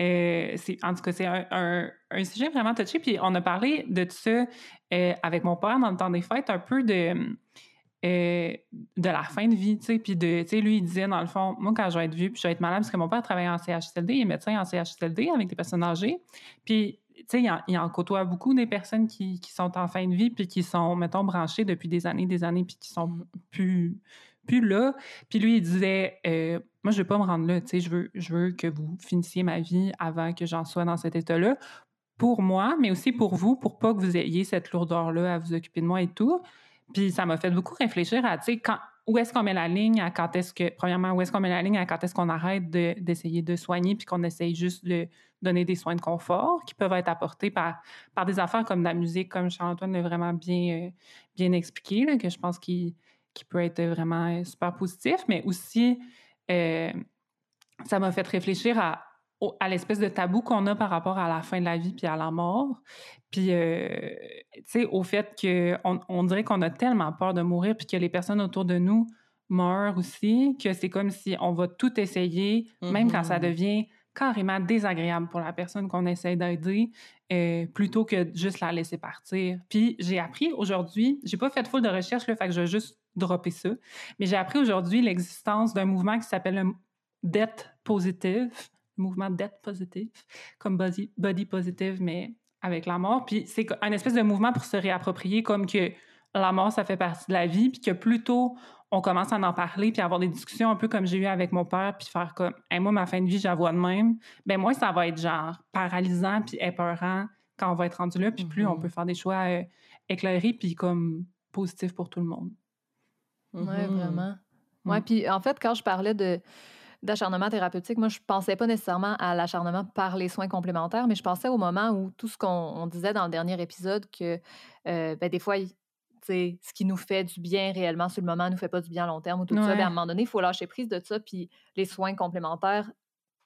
euh, en tout cas, c'est un, un, sujet vraiment touché. Puis, on a parlé de ça euh, avec mon père dans le temps des fêtes, un peu de euh, de la fin de vie, tu sais, puis de, tu sais, lui, il disait, dans le fond, moi, quand je vais être vieux, puis je vais être malade, parce que mon père travaillait en CHSLD, il est médecin en CHSLD avec des personnes âgées, puis, tu sais, il, en côtoie beaucoup des personnes qui, sont en fin de vie, puis qui sont, mettons, branchées depuis des années, des années, puis qui sont plus, plus là. Puis lui, il disait, euh, moi, je veux pas me rendre là, tu sais, je veux, je veux que vous finissiez ma vie avant que j'en sois dans cet état-là, pour moi, mais aussi pour vous, pour pas que vous ayez cette lourdeur-là à vous occuper de moi et tout. Puis ça m'a fait beaucoup réfléchir à, tu sais, quand, où est-ce qu'on met la ligne à quand est-ce que, premièrement, où est-ce qu'on met la ligne à quand est-ce qu'on arrête d'essayer de, soigner puis qu'on essaye juste de donner des soins de confort qui peuvent être apportés par, par des affaires comme la musique, comme Charles-Antoine l'a vraiment bien, euh, bien expliqué, là, que je pense qu'il peut être vraiment super positif, mais aussi, euh, ça m'a fait réfléchir à à l'espèce de tabou qu'on a par rapport à la fin de la vie puis à la mort. Puis, euh, tu sais, au fait qu'on on dirait qu'on a tellement peur de mourir puis que les personnes autour de nous meurent aussi, que c'est comme si on va tout essayer, même quand ça mm-hmm. devient carrément désagréable pour la personne qu'on essaie d'aider, euh, plutôt que juste la laisser partir. Puis j'ai appris aujourd'hui, j'ai pas fait de foule de recherche, là, fait que je vais juste dropper ça, mais j'ai appris aujourd'hui l'existence d'un mouvement qui s'appelle le Death Positive, mouvement dette positif, comme body, body positive, mais avec la mort. Puis c'est un espèce de mouvement pour se réapproprier comme que la mort, ça fait partie de la vie, puis que plutôt on commence à en parler, puis avoir des discussions un peu comme j'ai eu avec mon père, puis faire comme moi, ma fin de vie, j'avoue de même. Ben moi, ça va être genre paralysant puis épeurant quand on va être rendu là, puis plus on mm-hmm. peut faire des choix euh, éclairés, puis comme positifs pour tout le monde. Oui, mm-hmm. vraiment. Oui, mm. puis en fait, quand je parlais de d'acharnement thérapeutique, moi, je pensais pas nécessairement à l'acharnement par les soins complémentaires, mais je pensais au moment où tout ce qu'on disait dans le dernier épisode, que euh, ben, des fois, ce qui nous fait du bien réellement sur le moment nous fait pas du bien à long terme ou tout ça. Ben, à un moment donné, il faut lâcher prise de ça. Puis les soins complémentaires,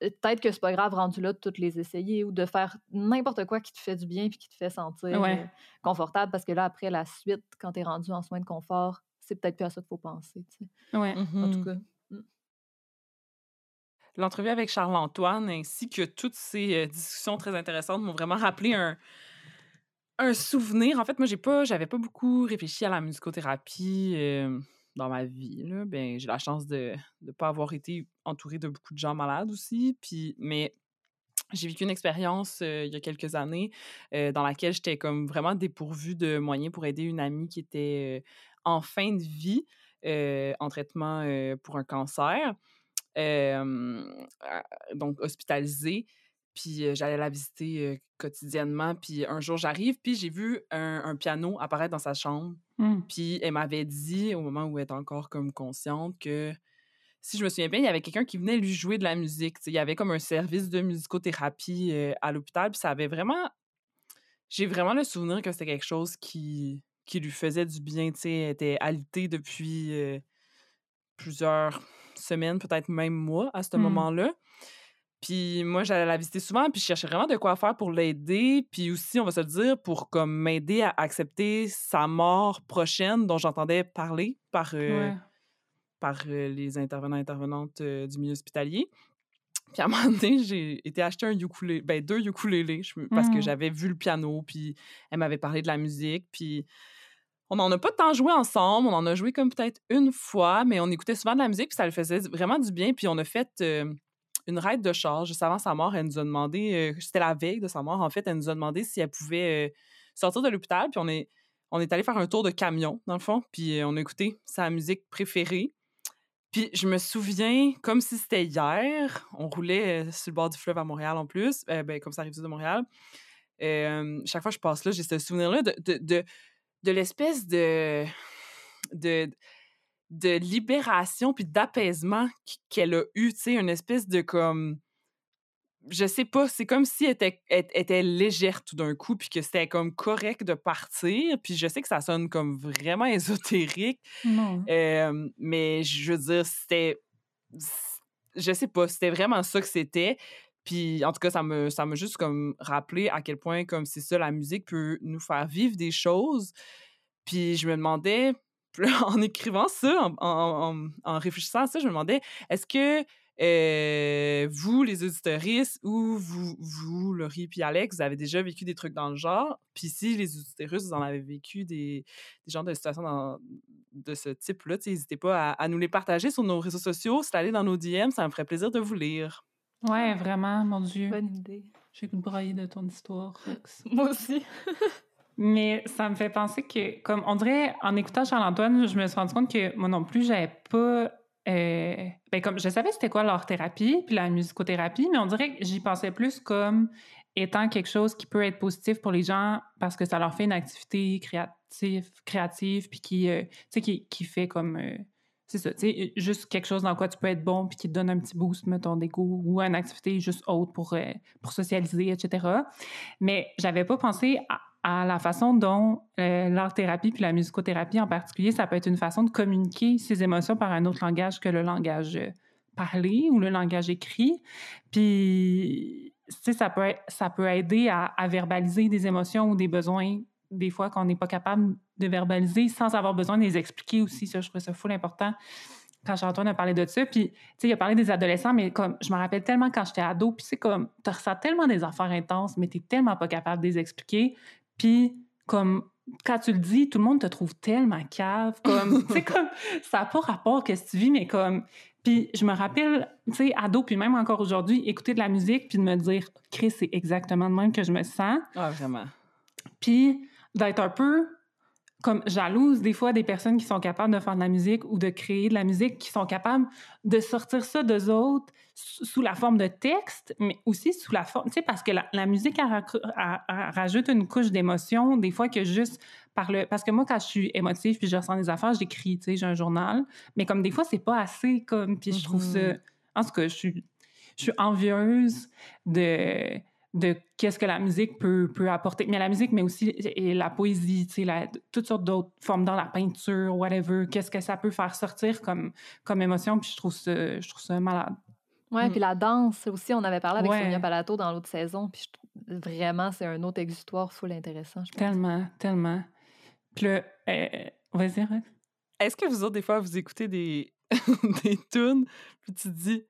euh, peut-être que c'est pas grave rendu là de toutes les essayer ou de faire n'importe quoi qui te fait du bien puis qui te fait sentir euh, confortable parce que là, après la suite, quand tu es rendu en soins de confort, c'est peut-être plus à ça qu'il faut penser. Ouais. En tout mmh cas l'entrevue avec Charles-Antoine ainsi que toutes ces euh, discussions très intéressantes m'ont vraiment rappelé un, un souvenir. En fait, moi, j'ai pas, j'avais pas beaucoup réfléchi à la musicothérapie euh, dans ma vie. Là. Ben, j'ai la chance de ne pas avoir été entourée de beaucoup de gens malades aussi. Puis, mais j'ai vécu une expérience euh, il y a quelques années dans laquelle j'étais comme vraiment dépourvue de moyens pour aider une amie qui était en fin de vie en traitement pour un cancer donc hospitalisée. Puis j'allais la visiter quotidiennement. Puis un jour, j'arrive, puis j'ai vu un, piano apparaître dans sa chambre. Mmh. Puis elle m'avait dit, au moment où elle était encore comme consciente, que si je me souviens bien, il y avait quelqu'un qui venait lui jouer de la musique. il y avait comme un service de musicothérapie à l'hôpital. Puis ça avait vraiment. J'ai vraiment le souvenir que c'était quelque chose qui, qui lui faisait du bien. elle était alitée depuis plusieurs semaines, peut-être même mois à ce mmh. moment-là. Puis moi, j'allais la visiter souvent, puis je cherchais vraiment de quoi faire pour l'aider, puis aussi, on va se le dire, pour comme m'aider à accepter sa mort prochaine dont j'entendais parler par, euh, par euh, les intervenants et intervenantes euh, du milieu hospitalier. Puis à un moment <laughs> donné, j'ai été acheter un ukulélé, ben deux ukulélés, parce que mmh. j'avais vu le piano, puis elle m'avait parlé de la musique, puis on n'en a pas tant joué ensemble. On en a joué comme peut-être une fois, mais on écoutait souvent de la musique, puis ça le faisait vraiment du bien. Puis on a fait euh, une raide de char juste avant sa mort. Elle nous a demandé, euh, c'était la veille de sa mort, en fait, elle nous a demandé si elle pouvait euh, sortir de l'hôpital. Puis on est, allé faire un tour de camion, dans le fond, puis on a écouté sa musique préférée. Puis je me souviens, comme si c'était hier, on roulait sur le bord du fleuve à Montréal en plus, ben, comme ça arrive de Montréal. chaque fois que je passe là, j'ai ce souvenir-là de l'espèce de, de, de libération puis d'apaisement qu'elle a eu, tu sais, une espèce de comme je sais pas, c'est comme si elle était, était légère tout d'un coup, puis que c'était comme correct de partir. Puis je sais que ça sonne comme vraiment ésotérique. mais je veux dire, c'était. Je sais pas, c'était vraiment ça que c'était. Puis en tout cas, ça me, ça m'a juste comme rappelé à quel point, comme c'est ça, la musique peut nous faire vivre des choses. Puis je me demandais, <laughs> en écrivant ça, en, réfléchissant à ça, je me demandais, est-ce que euh, vous, les auditeuristes, ou vous, vous, Laurie puis Alex, vous avez déjà vécu des trucs dans le genre? Puis si les auditeuristes, vous en avez vécu des, des genres de situations de ce type-là, n'hésitez pas à, nous les partager sur nos réseaux sociaux. C'est aller dans nos DM, ça me ferait plaisir de vous lire. Ouais, vraiment, mon Dieu. Bonne idée. J'ai goût de brailler de ton histoire, <laughs> Moi aussi. Mais ça me fait penser que, comme on dirait, en écoutant Charles-Antoine, je me suis rendu compte que moi non plus, j'avais pas. Euh, ben comme je savais c'était quoi l'art thérapie puis la musicothérapie, mais on dirait que j'y pensais plus comme étant quelque chose qui peut être positif pour les gens parce que ça leur fait une activité créative, créative puis qui, euh, qui, qui fait comme euh, c'est ça, tu sais, juste quelque chose dans quoi tu peux être bon puis qui te donne un petit boost, mettons, d'ego ou une activité juste autre pour, euh, pour socialiser, etc. Mais j'avais pas pensé à, la façon dont euh, l'art-thérapie puis la musicothérapie en particulier, ça peut être une façon de communiquer ses émotions par un autre langage que le langage euh, parlé ou le langage écrit. Puis, tu sais, ça peut, ça peut aider à verbaliser des émotions ou des besoins des fois qu'on n'est pas capable de verbaliser sans avoir besoin de les expliquer aussi. Ça, je trouve ça fou important quand Jean-Antoine a parlé de ça. Puis, tu sais, il a parlé des adolescents, mais comme je me rappelle tellement quand j'étais ado, puis c'est comme, tu ressens tellement des affaires intenses, mais tu tellement pas capable de les expliquer. Puis, comme, quand tu le dis, tout le monde te trouve tellement cave. Comme, <laughs> tu sais, comme, ça n'a pas rapport à ce que tu vis, mais comme, puis je me rappelle, tu sais, ado, puis même encore aujourd'hui, écouter de la musique, puis de me dire, Chris, c'est exactement de même que je me sens. Ah, vraiment. Puis d'être un peu comme jalouse des fois des personnes qui sont capables de faire de la musique ou de créer de la musique, qui sont capables de sortir ça d'eux autres sous la forme de texte, mais aussi sous la forme, tu sais, parce que la, musique rajoute une couche d'émotion, des fois que juste par le... Parce que moi, quand je suis émotive puis je ressens des affaires, j'écris, tu sais, j'ai un journal, mais comme des fois, c'est pas assez, comme, puis je trouve ça... Mm-hmm. En tout cas, je suis, je suis envieuse de de qu'est-ce que la musique peut, peut apporter. Mais la musique, mais aussi et la poésie, la, toutes sortes d'autres formes dans la peinture, whatever. Qu'est-ce que ça peut faire sortir comme, comme émotion. Puis je trouve ça, je trouve ça malade. Oui, mm. puis la danse aussi, on avait parlé avec Sonia Palato dans l'autre saison. Puis vraiment, c'est un autre exutoire full intéressant. Je Tellement, tellement. Puis là, euh, vas-y, Est-ce que vous autres, des fois, vous écoutez des, <laughs> des tunes, puis tu te dis,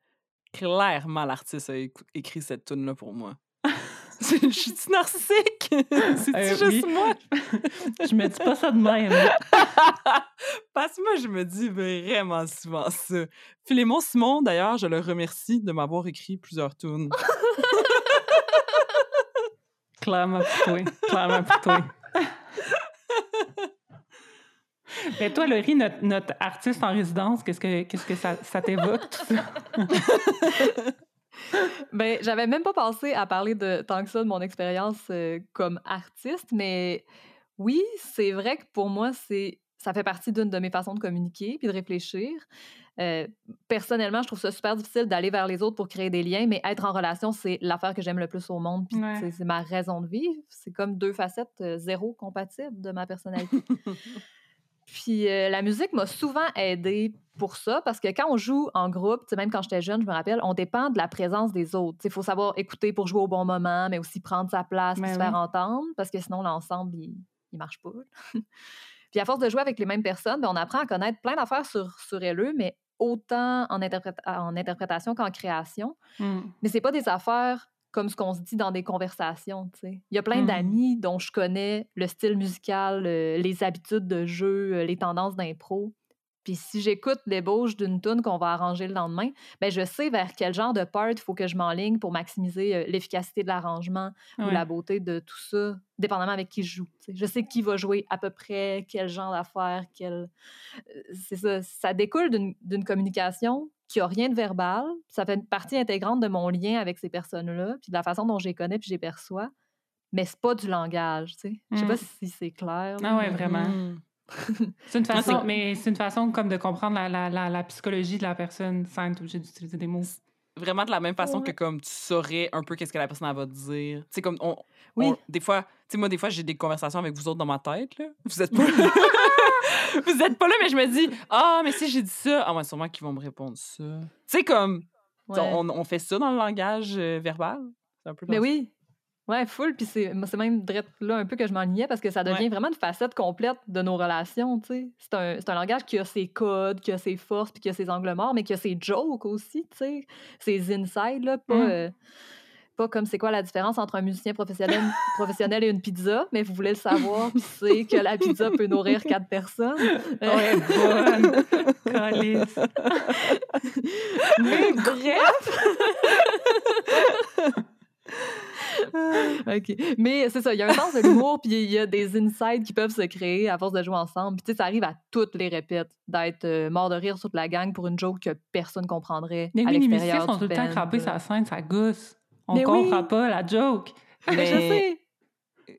clairement, l'artiste a écrit cette tune-là pour moi? <laughs> Je suis narcissique? <laughs> C'est euh, juste moi? <laughs> je me dis pas ça de même. Parce que moi, je me dis vraiment souvent ça. Philémon Simon, d'ailleurs, je le remercie de m'avoir écrit plusieurs tunes. clairement pour toi. Clairement pour toi. Mais toi, Laurie, notre, notre, artiste en résidence, qu'est-ce que, qu'est-ce que ça, ça t'évoque, tout ça? Ben, j'avais même pas pensé à parler de tant que ça de mon expérience euh, comme artiste, mais oui, c'est vrai que pour moi, c'est ça fait partie d'une de mes façons de communiquer puis de réfléchir. Euh, personnellement, je trouve ça super difficile d'aller vers les autres pour créer des liens, mais être en relation, c'est l'affaire que j'aime le plus au monde. Puis c'est ma raison de vivre. C'est comme deux facettes euh, zéro compatibles de ma personnalité. <laughs> Puis la musique m'a souvent aidée pour ça, parce que quand on joue en groupe, même quand j'étais jeune, je me rappelle, on dépend de la présence des autres. Il faut savoir écouter pour jouer au bon moment, mais aussi prendre sa place, ben se faire entendre, parce que sinon l'ensemble, il, il marche pas. <laughs> Puis à force de jouer avec les mêmes personnes, ben, on apprend à connaître plein d'affaires sur, sur eux, mais autant en, en interprétation qu'en création. Mais mmh. Mais c'est pas des affaires comme ce qu'on se dit dans des conversations. tu sais. Il y a plein Mhm. d'amis dont je connais le style musical, euh, les habitudes de jeu, euh, les tendances d'impro. Puis si j'écoute l'ébauche d'une tune qu'on va arranger le lendemain, ben je sais vers quel genre de part il faut que je m'enligne pour maximiser euh, l'efficacité de l'arrangement ou la beauté de tout ça, dépendamment avec qui je joue. Je sais qui va jouer à peu près, quel genre d'affaires, quel... C'est ça. Ça découle d'une communication qui a rien de verbal. Ça fait une partie intégrante de mon lien avec ces personnes-là, puis de la façon dont je les connais puis je les perçois. Mais c'est pas du langage, tu sais. Je sais Mm. pas si c'est clair. Ah ouais, vraiment. Mm. C'est une <laughs> façon, mais c'est une façon comme de comprendre la, la, la, la psychologie de la personne sans être obligé d'utiliser des mots. Vraiment de la même façon que comme tu saurais un peu qu'est-ce que la personne elle va te dire. Tu sais, comme on, Oui. on- des fois, sais, moi, des fois, j'ai des conversations avec vous autres dans ma tête, là. Vous êtes pas <laughs> Vous êtes pas là, mais je me dis, ah, mais si j'ai dit ça, ah, ouais, sûrement qu'ils vont me répondre ça. Tu sais, comme, Ouais. on, on fait ça dans le langage euh, verbal. C'est un peu Mais oui. Ouais, full. Puis c'est même là un peu que je m'ennuyais parce que ça devient Ouais. vraiment une facette complète de nos relations, tu sais. C'est un, un langage qui a ses codes, qui a ses forces, puis qui a ses angles morts, mais qui a ses jokes aussi, tu sais. Ses insides, là, pas... Mm. euh, pas comme c'est quoi la différence entre un musicien professionnel, <laughs> professionnel et une pizza, mais vous voulez le savoir, c'est que la pizza peut nourrir quatre personnes. <laughs> Ouais, bonne. <laughs> Mais bref. OK. Mais c'est ça, il y a un sens de l'humour, puis il y a des insides qui peuvent se créer à force de jouer ensemble. Puis tu sais, ça arrive à toutes les répètes d'être euh, mort de rire sur toute la gang pour une joke que personne comprendrait Mais à oui, les musiciens sont tout le temps crampés la scène, ça gosse. On oui. comprend pas la joke. <laughs> Mais je sais.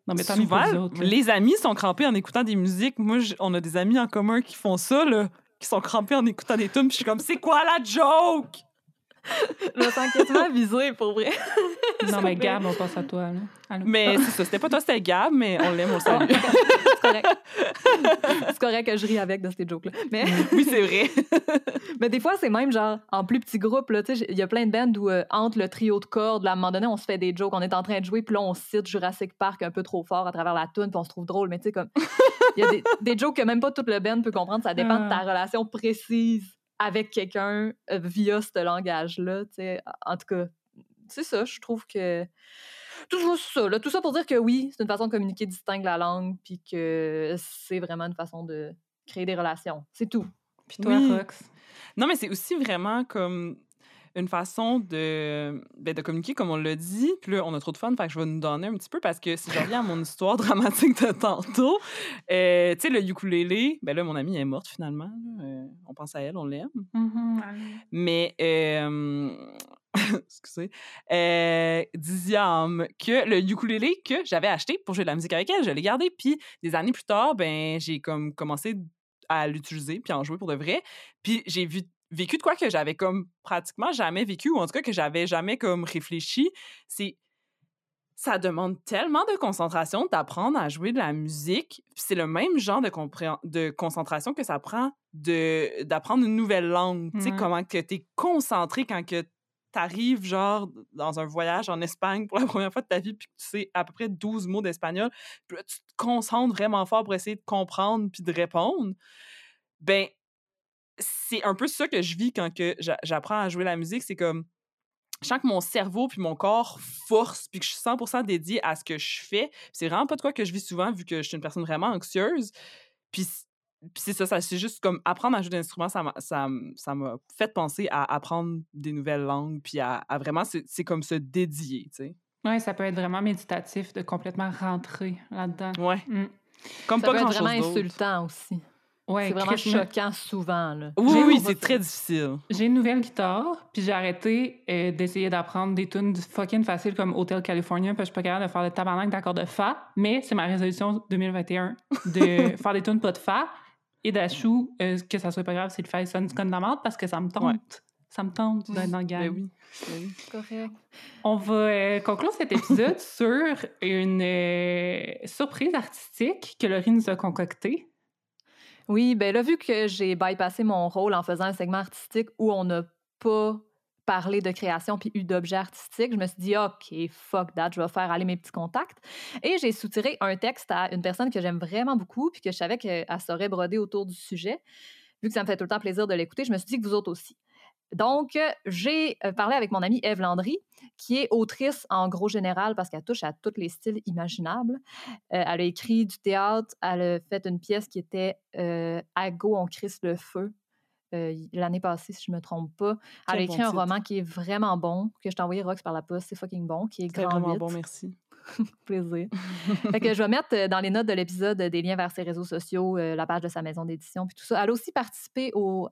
Non, mais Souvent, autres. les amis sont crampés en écoutant des musiques. Moi, on a des amis en commun qui font ça, là, qui sont crampés en écoutant des tunes. Puis je suis comme, c'est quoi la joke? Je me sens quasiment visée, pour vrai. <laughs> Non, mais Gab, on passe à toi. Allô? Mais c'est ça, c'était pas toi, c'était Gab, mais on l'aime, on le salue. <laughs> C'est correct. c'est correct que je ris avec de ces jokes-là. Mais... oui, c'est vrai. <laughs> Mais des fois, c'est même genre en plus petit groupe. là, tu sais, Il y a plein de bands où, euh, entre le trio de cordes, là, à un moment donné, on se fait des jokes. On est en train de jouer, puis là, on cite Jurassic Park un peu trop fort à travers la tune, puis on se trouve drôle. Mais tu sais, comme. Il y a des, des jokes que même pas toute le band peut comprendre. Ça dépend de ta Ah. relation précise avec quelqu'un euh, via ce langage-là. En tout cas, c'est ça. Je trouve que. Tout ça, là, tout ça pour dire que oui, c'est une façon de communiquer distincte la langue, puis que c'est vraiment une façon de créer des relations. C'est tout. Puis toi, Oui. Rox? Non, mais c'est aussi vraiment comme une façon de, ben, de communiquer, comme on l'a dit. Puis là, on a trop de fun, fait que je vais nous donner un petit peu parce que si je <laughs> reviens à mon histoire dramatique de tantôt, euh, tu sais, le ukulélé, ben là, mon amie est morte finalement. Euh, on pense à elle, on l'aime. Mhm, allez. Mais, euh, <laughs> excusez, euh, Diziam, que le ukulélé que j'avais acheté pour jouer de la musique avec elle, je l'ai gardé. Puis des années plus tard, ben, j'ai comme commencé à l'utiliser puis à en jouer pour de vrai. Puis j'ai vu vécu de quoi que j'avais comme pratiquement jamais vécu ou en tout cas que j'avais jamais comme réfléchi. C'est ça demande tellement de concentration d'apprendre à jouer de la musique. C'est le même genre de, de concentration que ça prend de d'apprendre une nouvelle langue. Tu sais, comment que tu es concentré quand que t'arrives genre dans un voyage en Espagne pour la première fois de ta vie puis que tu sais à peu près 12 mots d'espagnol. Puis là, tu te concentres vraiment fort pour essayer de comprendre puis de répondre. Ben, c'est un peu ça que je vis quand que j'a- j'apprends à jouer la musique. C'est comme je sens que mon cerveau puis mon corps force puis que je suis 100% dédiée à ce que je fais. C'est vraiment pas de quoi que je vis souvent vu que je suis une personne vraiment anxieuse. Puis c'est ça, ça c'est juste comme apprendre à jouer d'instruments, ça m'a ça m'a fait penser à apprendre des nouvelles langues puis à, à vraiment c'est comme se dédier, tu sais. Ouais, ça peut être vraiment méditatif de complètement rentrer là-dedans. Ouais, Mm. comme Ça pas peut être vraiment insultant aussi. Ouais, c'est vraiment choquant souvent. Là. Oui, J'ai- oui, c'est très difficile. J'ai une nouvelle guitare, puis j'ai arrêté euh, d'essayer d'apprendre des tunes fucking faciles comme Hotel California, parce que je suis pas capable de faire le tabarnak d'accords de Fa, mais c'est ma résolution 2021 de <laughs> faire des tunes pas de Fa et d'achou, euh, que ça soit pas grave si le Fa sonne conne de la marde, parce que ça me tente. Ouais. Ça me tente d'être dans le Ben gang. oui. ben oui. Correct. On va euh, conclure cet épisode <laughs> sur une euh, surprise artistique que Laurie nous a concoctée. Oui, ben là, vu que j'ai bypassé mon rôle en faisant un segment artistique où on n'a pas parlé de création puis eu d'objets artistiques, je me suis dit, OK, fuck that, je vais faire aller mes petits contacts. Et j'ai soutiré un texte à une personne que j'aime vraiment beaucoup puis que je savais qu'elle saurait broder autour du sujet. Vu que ça me fait tout le temps plaisir de l'écouter, je me suis dit que vous autres aussi. Donc, j'ai parlé avec mon amie Eve Landry, qui est autrice en gros général parce qu'elle touche à tous les styles imaginables. elle a écrit du théâtre, elle a fait une pièce qui était À go, on crisse le feu. L'année passée, si je ne me trompe pas. Elle a écrit un roman qui est vraiment bon, que je t'ai envoyé Rox par la poste, c'est fucking bon, qui est grand. vraiment bon, merci. <laughs> Plaisir. <laughs> fait que je vais mettre dans les notes de l'épisode des liens vers ses réseaux sociaux, la page de sa maison d'édition, puis tout ça. Elle a aussi participé au,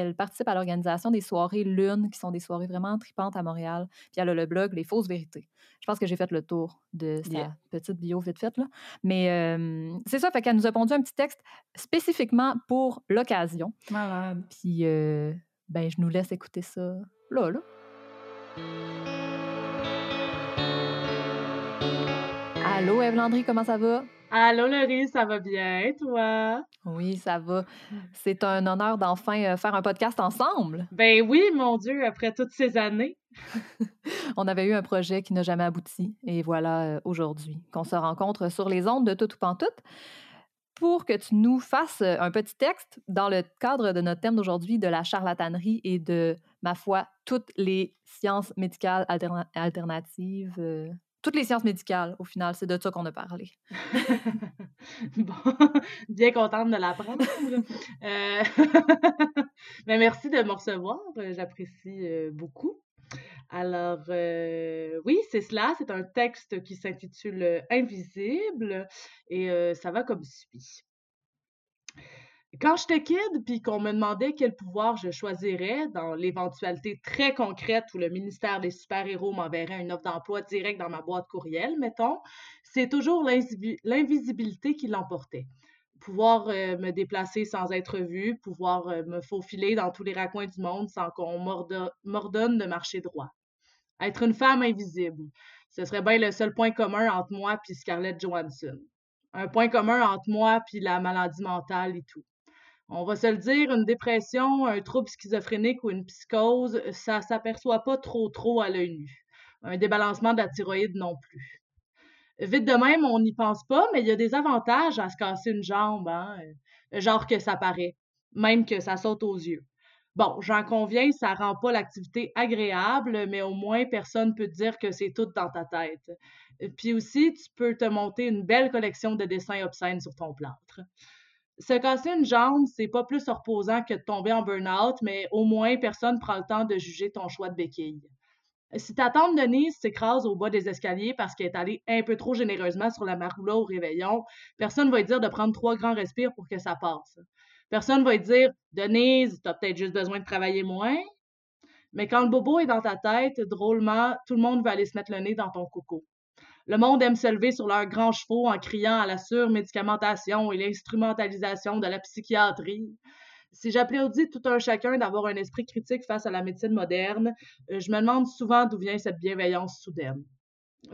elle participe à l'organisation des soirées Lune, qui sont des soirées vraiment tripantes à Montréal. Puis elle a le blog Les Fausses Vérités. Je pense que j'ai fait le tour de sa petite bio vite faite. Là. Mais c'est ça, fait qu'elle nous a pondu un petit texte spécifiquement pour l'occasion. Malade. Puis, ben, je nous laisse écouter ça là, là. Allô, Eve Landry, comment ça va? Allô Laurie, ça va bien, toi? Oui, ça va. C'est un honneur d'enfin euh, faire un podcast ensemble. Ben oui, mon Dieu, après toutes ces années. <laughs> On avait eu un projet qui n'a jamais abouti et voilà euh, aujourd'hui qu'on se rencontre sur les ondes de Tout ou Pantoute pour que tu nous fasses euh, un petit texte dans le cadre de notre thème d'aujourd'hui de la charlatanerie et de, ma foi, toutes les sciences médicales alternatives toutes les sciences médicales, au final, c'est de ça qu'on a parlé. <laughs> bon, bien contente de l'apprendre. euh... Mais <laughs> merci de me recevoir, euh, j'apprécie euh, beaucoup. Alors, oui, c'est cela. C'est un texte qui s'intitule Invisible et ça va comme suit. Quand j'étais kid, puis qu'on me demandait quel pouvoir je choisirais dans l'éventualité très concrète où le ministère des super-héros m'enverrait une offre d'emploi direct dans ma boîte courriel, mettons, c'est toujours l'invisibilité qui l'emportait. Pouvoir euh, me déplacer sans être vu, pouvoir euh, me faufiler dans tous les raccoins du monde sans qu'on m'ordonne de marcher droit. Être une femme invisible, ce serait bien le seul point commun entre moi et Scarlett Johansson. Un point commun entre moi puis la maladie mentale et tout on va se le dire, une dépression, un trouble schizophrénique ou une psychose, ça s'aperçoit pas trop trop à l'œil nu. Un débalancement de la thyroïde non plus. Vite de même, on n'y pense pas, mais il y a des avantages à se casser une jambe, hein? Euh, genre que ça paraît, même que ça saute aux yeux. Bon, j'en conviens, ça rend pas l'activité agréable, mais au moins personne peut dire que c'est tout dans ta tête. Puis aussi, tu peux te monter une belle collection de dessins obscènes sur ton plâtre se casser une jambe, c'est pas plus reposant que de tomber en burn-out, mais au moins personne prend le temps de juger ton choix de béquille. Si ta tante Denise s'écrase au bas des escaliers parce qu'elle est allée un peu trop généreusement sur la maroula au réveillon, personne va lui dire de prendre trois grands respires pour que ça passe. Personne va lui dire Denise, t'as peut-être juste besoin de travailler moins. Mais quand le bobo est dans ta tête, drôlement, tout le monde va aller se mettre le nez dans ton coco. Le monde aime se lever sur leurs grands chevaux en criant à la surmédicamentation et l'instrumentalisation de la psychiatrie. Si j'applaudis tout un chacun d'avoir un esprit critique face à la médecine moderne, euh, je me demande souvent d'où vient cette bienveillance soudaine.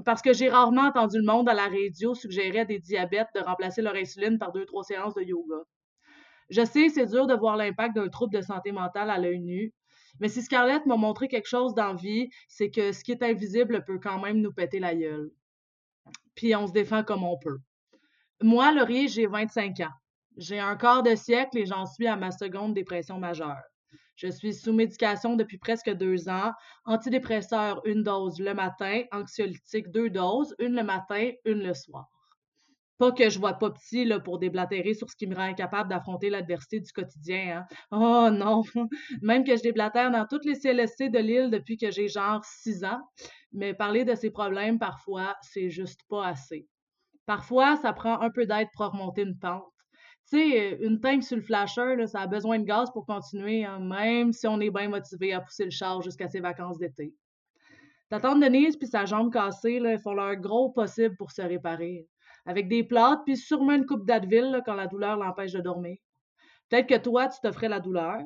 Parce que j'ai rarement entendu le monde à la radio suggérer à des diabètes de remplacer leur insuline par deux, trois séances de yoga. Je sais, c'est dur de voir l'impact d'un trouble de santé mentale à l'œil nu, mais si Scarlett m'a montré quelque chose d'envie, c'est que ce qui est invisible peut quand même nous péter la gueule puis on se défend comme on peut. Moi, Laurier, j'ai 25 ans. J'ai un quart de siècle et j'en suis à ma seconde dépression majeure. Je suis sous médication depuis presque deux ans. Antidépresseur, une dose le matin. Anxiolytique, deux doses. Une le matin, une le soir. Pas que je vois pas petit pour déblatérer sur ce qui me rend incapable d'affronter l'adversité du quotidien. Hein. Oh non! <laughs> Même que je déblatère dans toutes les CLSC de l'île depuis que j'ai genre six ans mais parler de ses problèmes, parfois, c'est juste pas assez. Parfois, ça prend un peu d'aide pour remonter une pente. Tu sais, une tank sur le flasher, ça a besoin de gaz pour continuer, hein, même si on est bien motivé à pousser le char jusqu'à ses vacances d'été. Ta tante Denise puis sa jambe cassée, là, font leur gros possible pour se réparer. Avec des plâtres, puis sûrement une coupe d'Advil quand la douleur l'empêche de dormir. Peut-être que toi, tu t'offrais la douleur.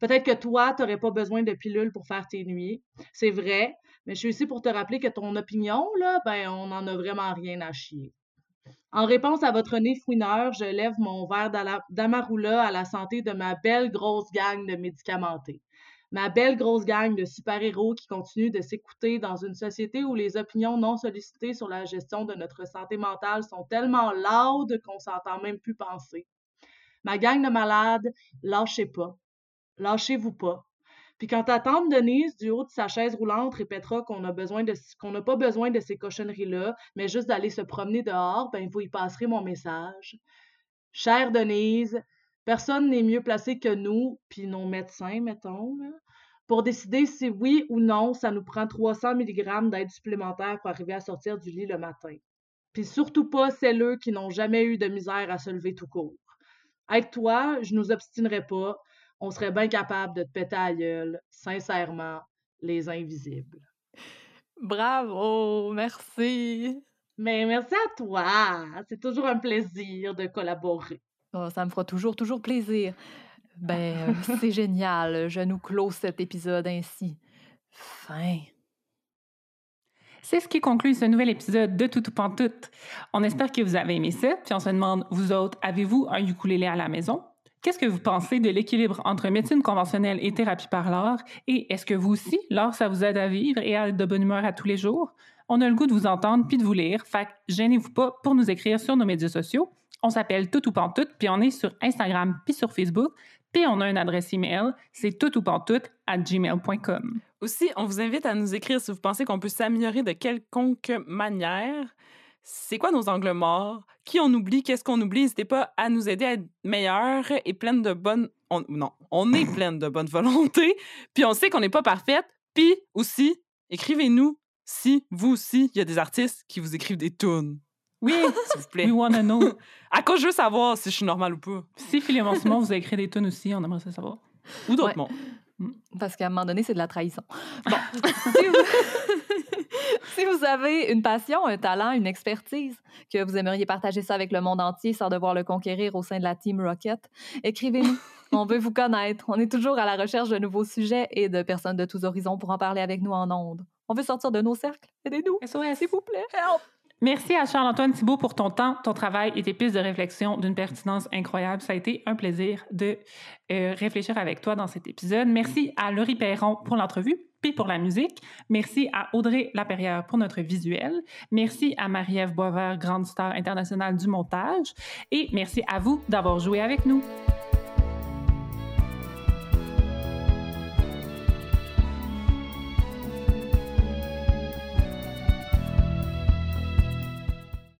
Peut-être que toi, tu n'aurais pas besoin de pilules pour faire tes nuits. C'est vrai, mais je suis ici pour te rappeler que ton opinion, là, ben, on n'en a vraiment rien à chier. En réponse à votre nez fouineur, je lève mon verre d'Amarula à la santé de ma belle grosse gang de médicamentés. Ma belle grosse gang de super-héros qui continuent de s'écouter dans une société où les opinions non sollicitées sur la gestion de notre santé mentale sont tellement lourdes qu'on s'entend même plus penser. Ma gang de malades, lâchez pas. Lâchez-vous pas. Puis quand ta tante Denise, du haut de sa chaise roulante, répétera qu'on a besoin de qu'on n'a pas besoin de ces cochonneries-là, mais juste d'aller se promener dehors, ben vous y passerez mon message. Chère Denise, personne n'est mieux placé que nous, puis nos médecins, mettons, pour décider si oui ou non ça nous prend 300 mg d'aide supplémentaire pour arriver à sortir du lit le matin. Puis surtout pas celles qui n'ont jamais eu de misère à se lever tout court. Avec toi, je nous obstinerais pas. On serait bien capable de te péter à gueule, sincèrement, les invisibles. Bravo, merci. Mais merci à toi. C'est toujours un plaisir de collaborer. Oh, ça me fera toujours, toujours plaisir. Ben, <laughs> c'est génial. Je nous close cet épisode ainsi. Fin. C'est ce qui conclut ce nouvel épisode de Tout Tout On espère que vous avez aimé ça, puis on se demande, vous autres, avez-vous un ukulélé à la maison? Qu'est-ce que vous pensez de l'équilibre entre médecine conventionnelle et thérapie par l'art? Et est-ce que vous aussi, l'art, ça vous aide à vivre et à être de bonne humeur à tous les jours? On a le goût de vous entendre puis de vous lire, fait gênez-vous pas pour nous écrire sur nos médias sociaux. On s'appelle Tout ou Pantoute, puis on est sur Instagram puis sur Facebook. Puis on a une adresse email, c'est toutoupantoute à gmail.com. Aussi, on vous invite à nous écrire si vous pensez qu'on peut s'améliorer de quelconque manière. C'est quoi nos angles morts? Qui on oublie? Qu'est-ce qu'on oublie? N'hésitez pas à nous aider à être meilleurs et pleines de bonnes... Non, on est pleine de bonne volonté, puis on sait qu'on n'est pas parfaite. Puis aussi, écrivez-nous si, vous aussi, il y a des artistes qui vous écrivent des tunes. Oui, s'il vous plaît. We wanna know. <laughs> à quoi je veux savoir si je suis normale ou pas? Si Philémon Simon vous a écrit des tunes aussi, on aimerait ça savoir. Ou d'autres mots. Mm. Parce qu'à un moment donné, c'est de la trahison. Bon, <laughs> si, vous... <laughs> si vous avez une passion, un talent, une expertise, que vous aimeriez partager ça avec le monde entier sans devoir le conquérir au sein de la Team Rocket, écrivez-nous. On veut vous connaître. On est toujours à la recherche de nouveaux sujets et de personnes de tous horizons pour en parler avec nous en ondes. On veut sortir de nos cercles. Aidez-nous. S'il vous plaît. Help. Merci à Charles-Antoine Thibault pour ton temps, ton travail et tes pistes de réflexion d'une pertinence incroyable. Ça a été un plaisir de euh, réfléchir avec toi dans cet épisode. Merci à Laurie Perron pour l'entrevue puis pour la musique. Merci à Audrey Laperrière pour notre visuel. Merci à Marie-Ève Boisvert, grande star internationale du montage. Et merci à vous d'avoir joué avec nous.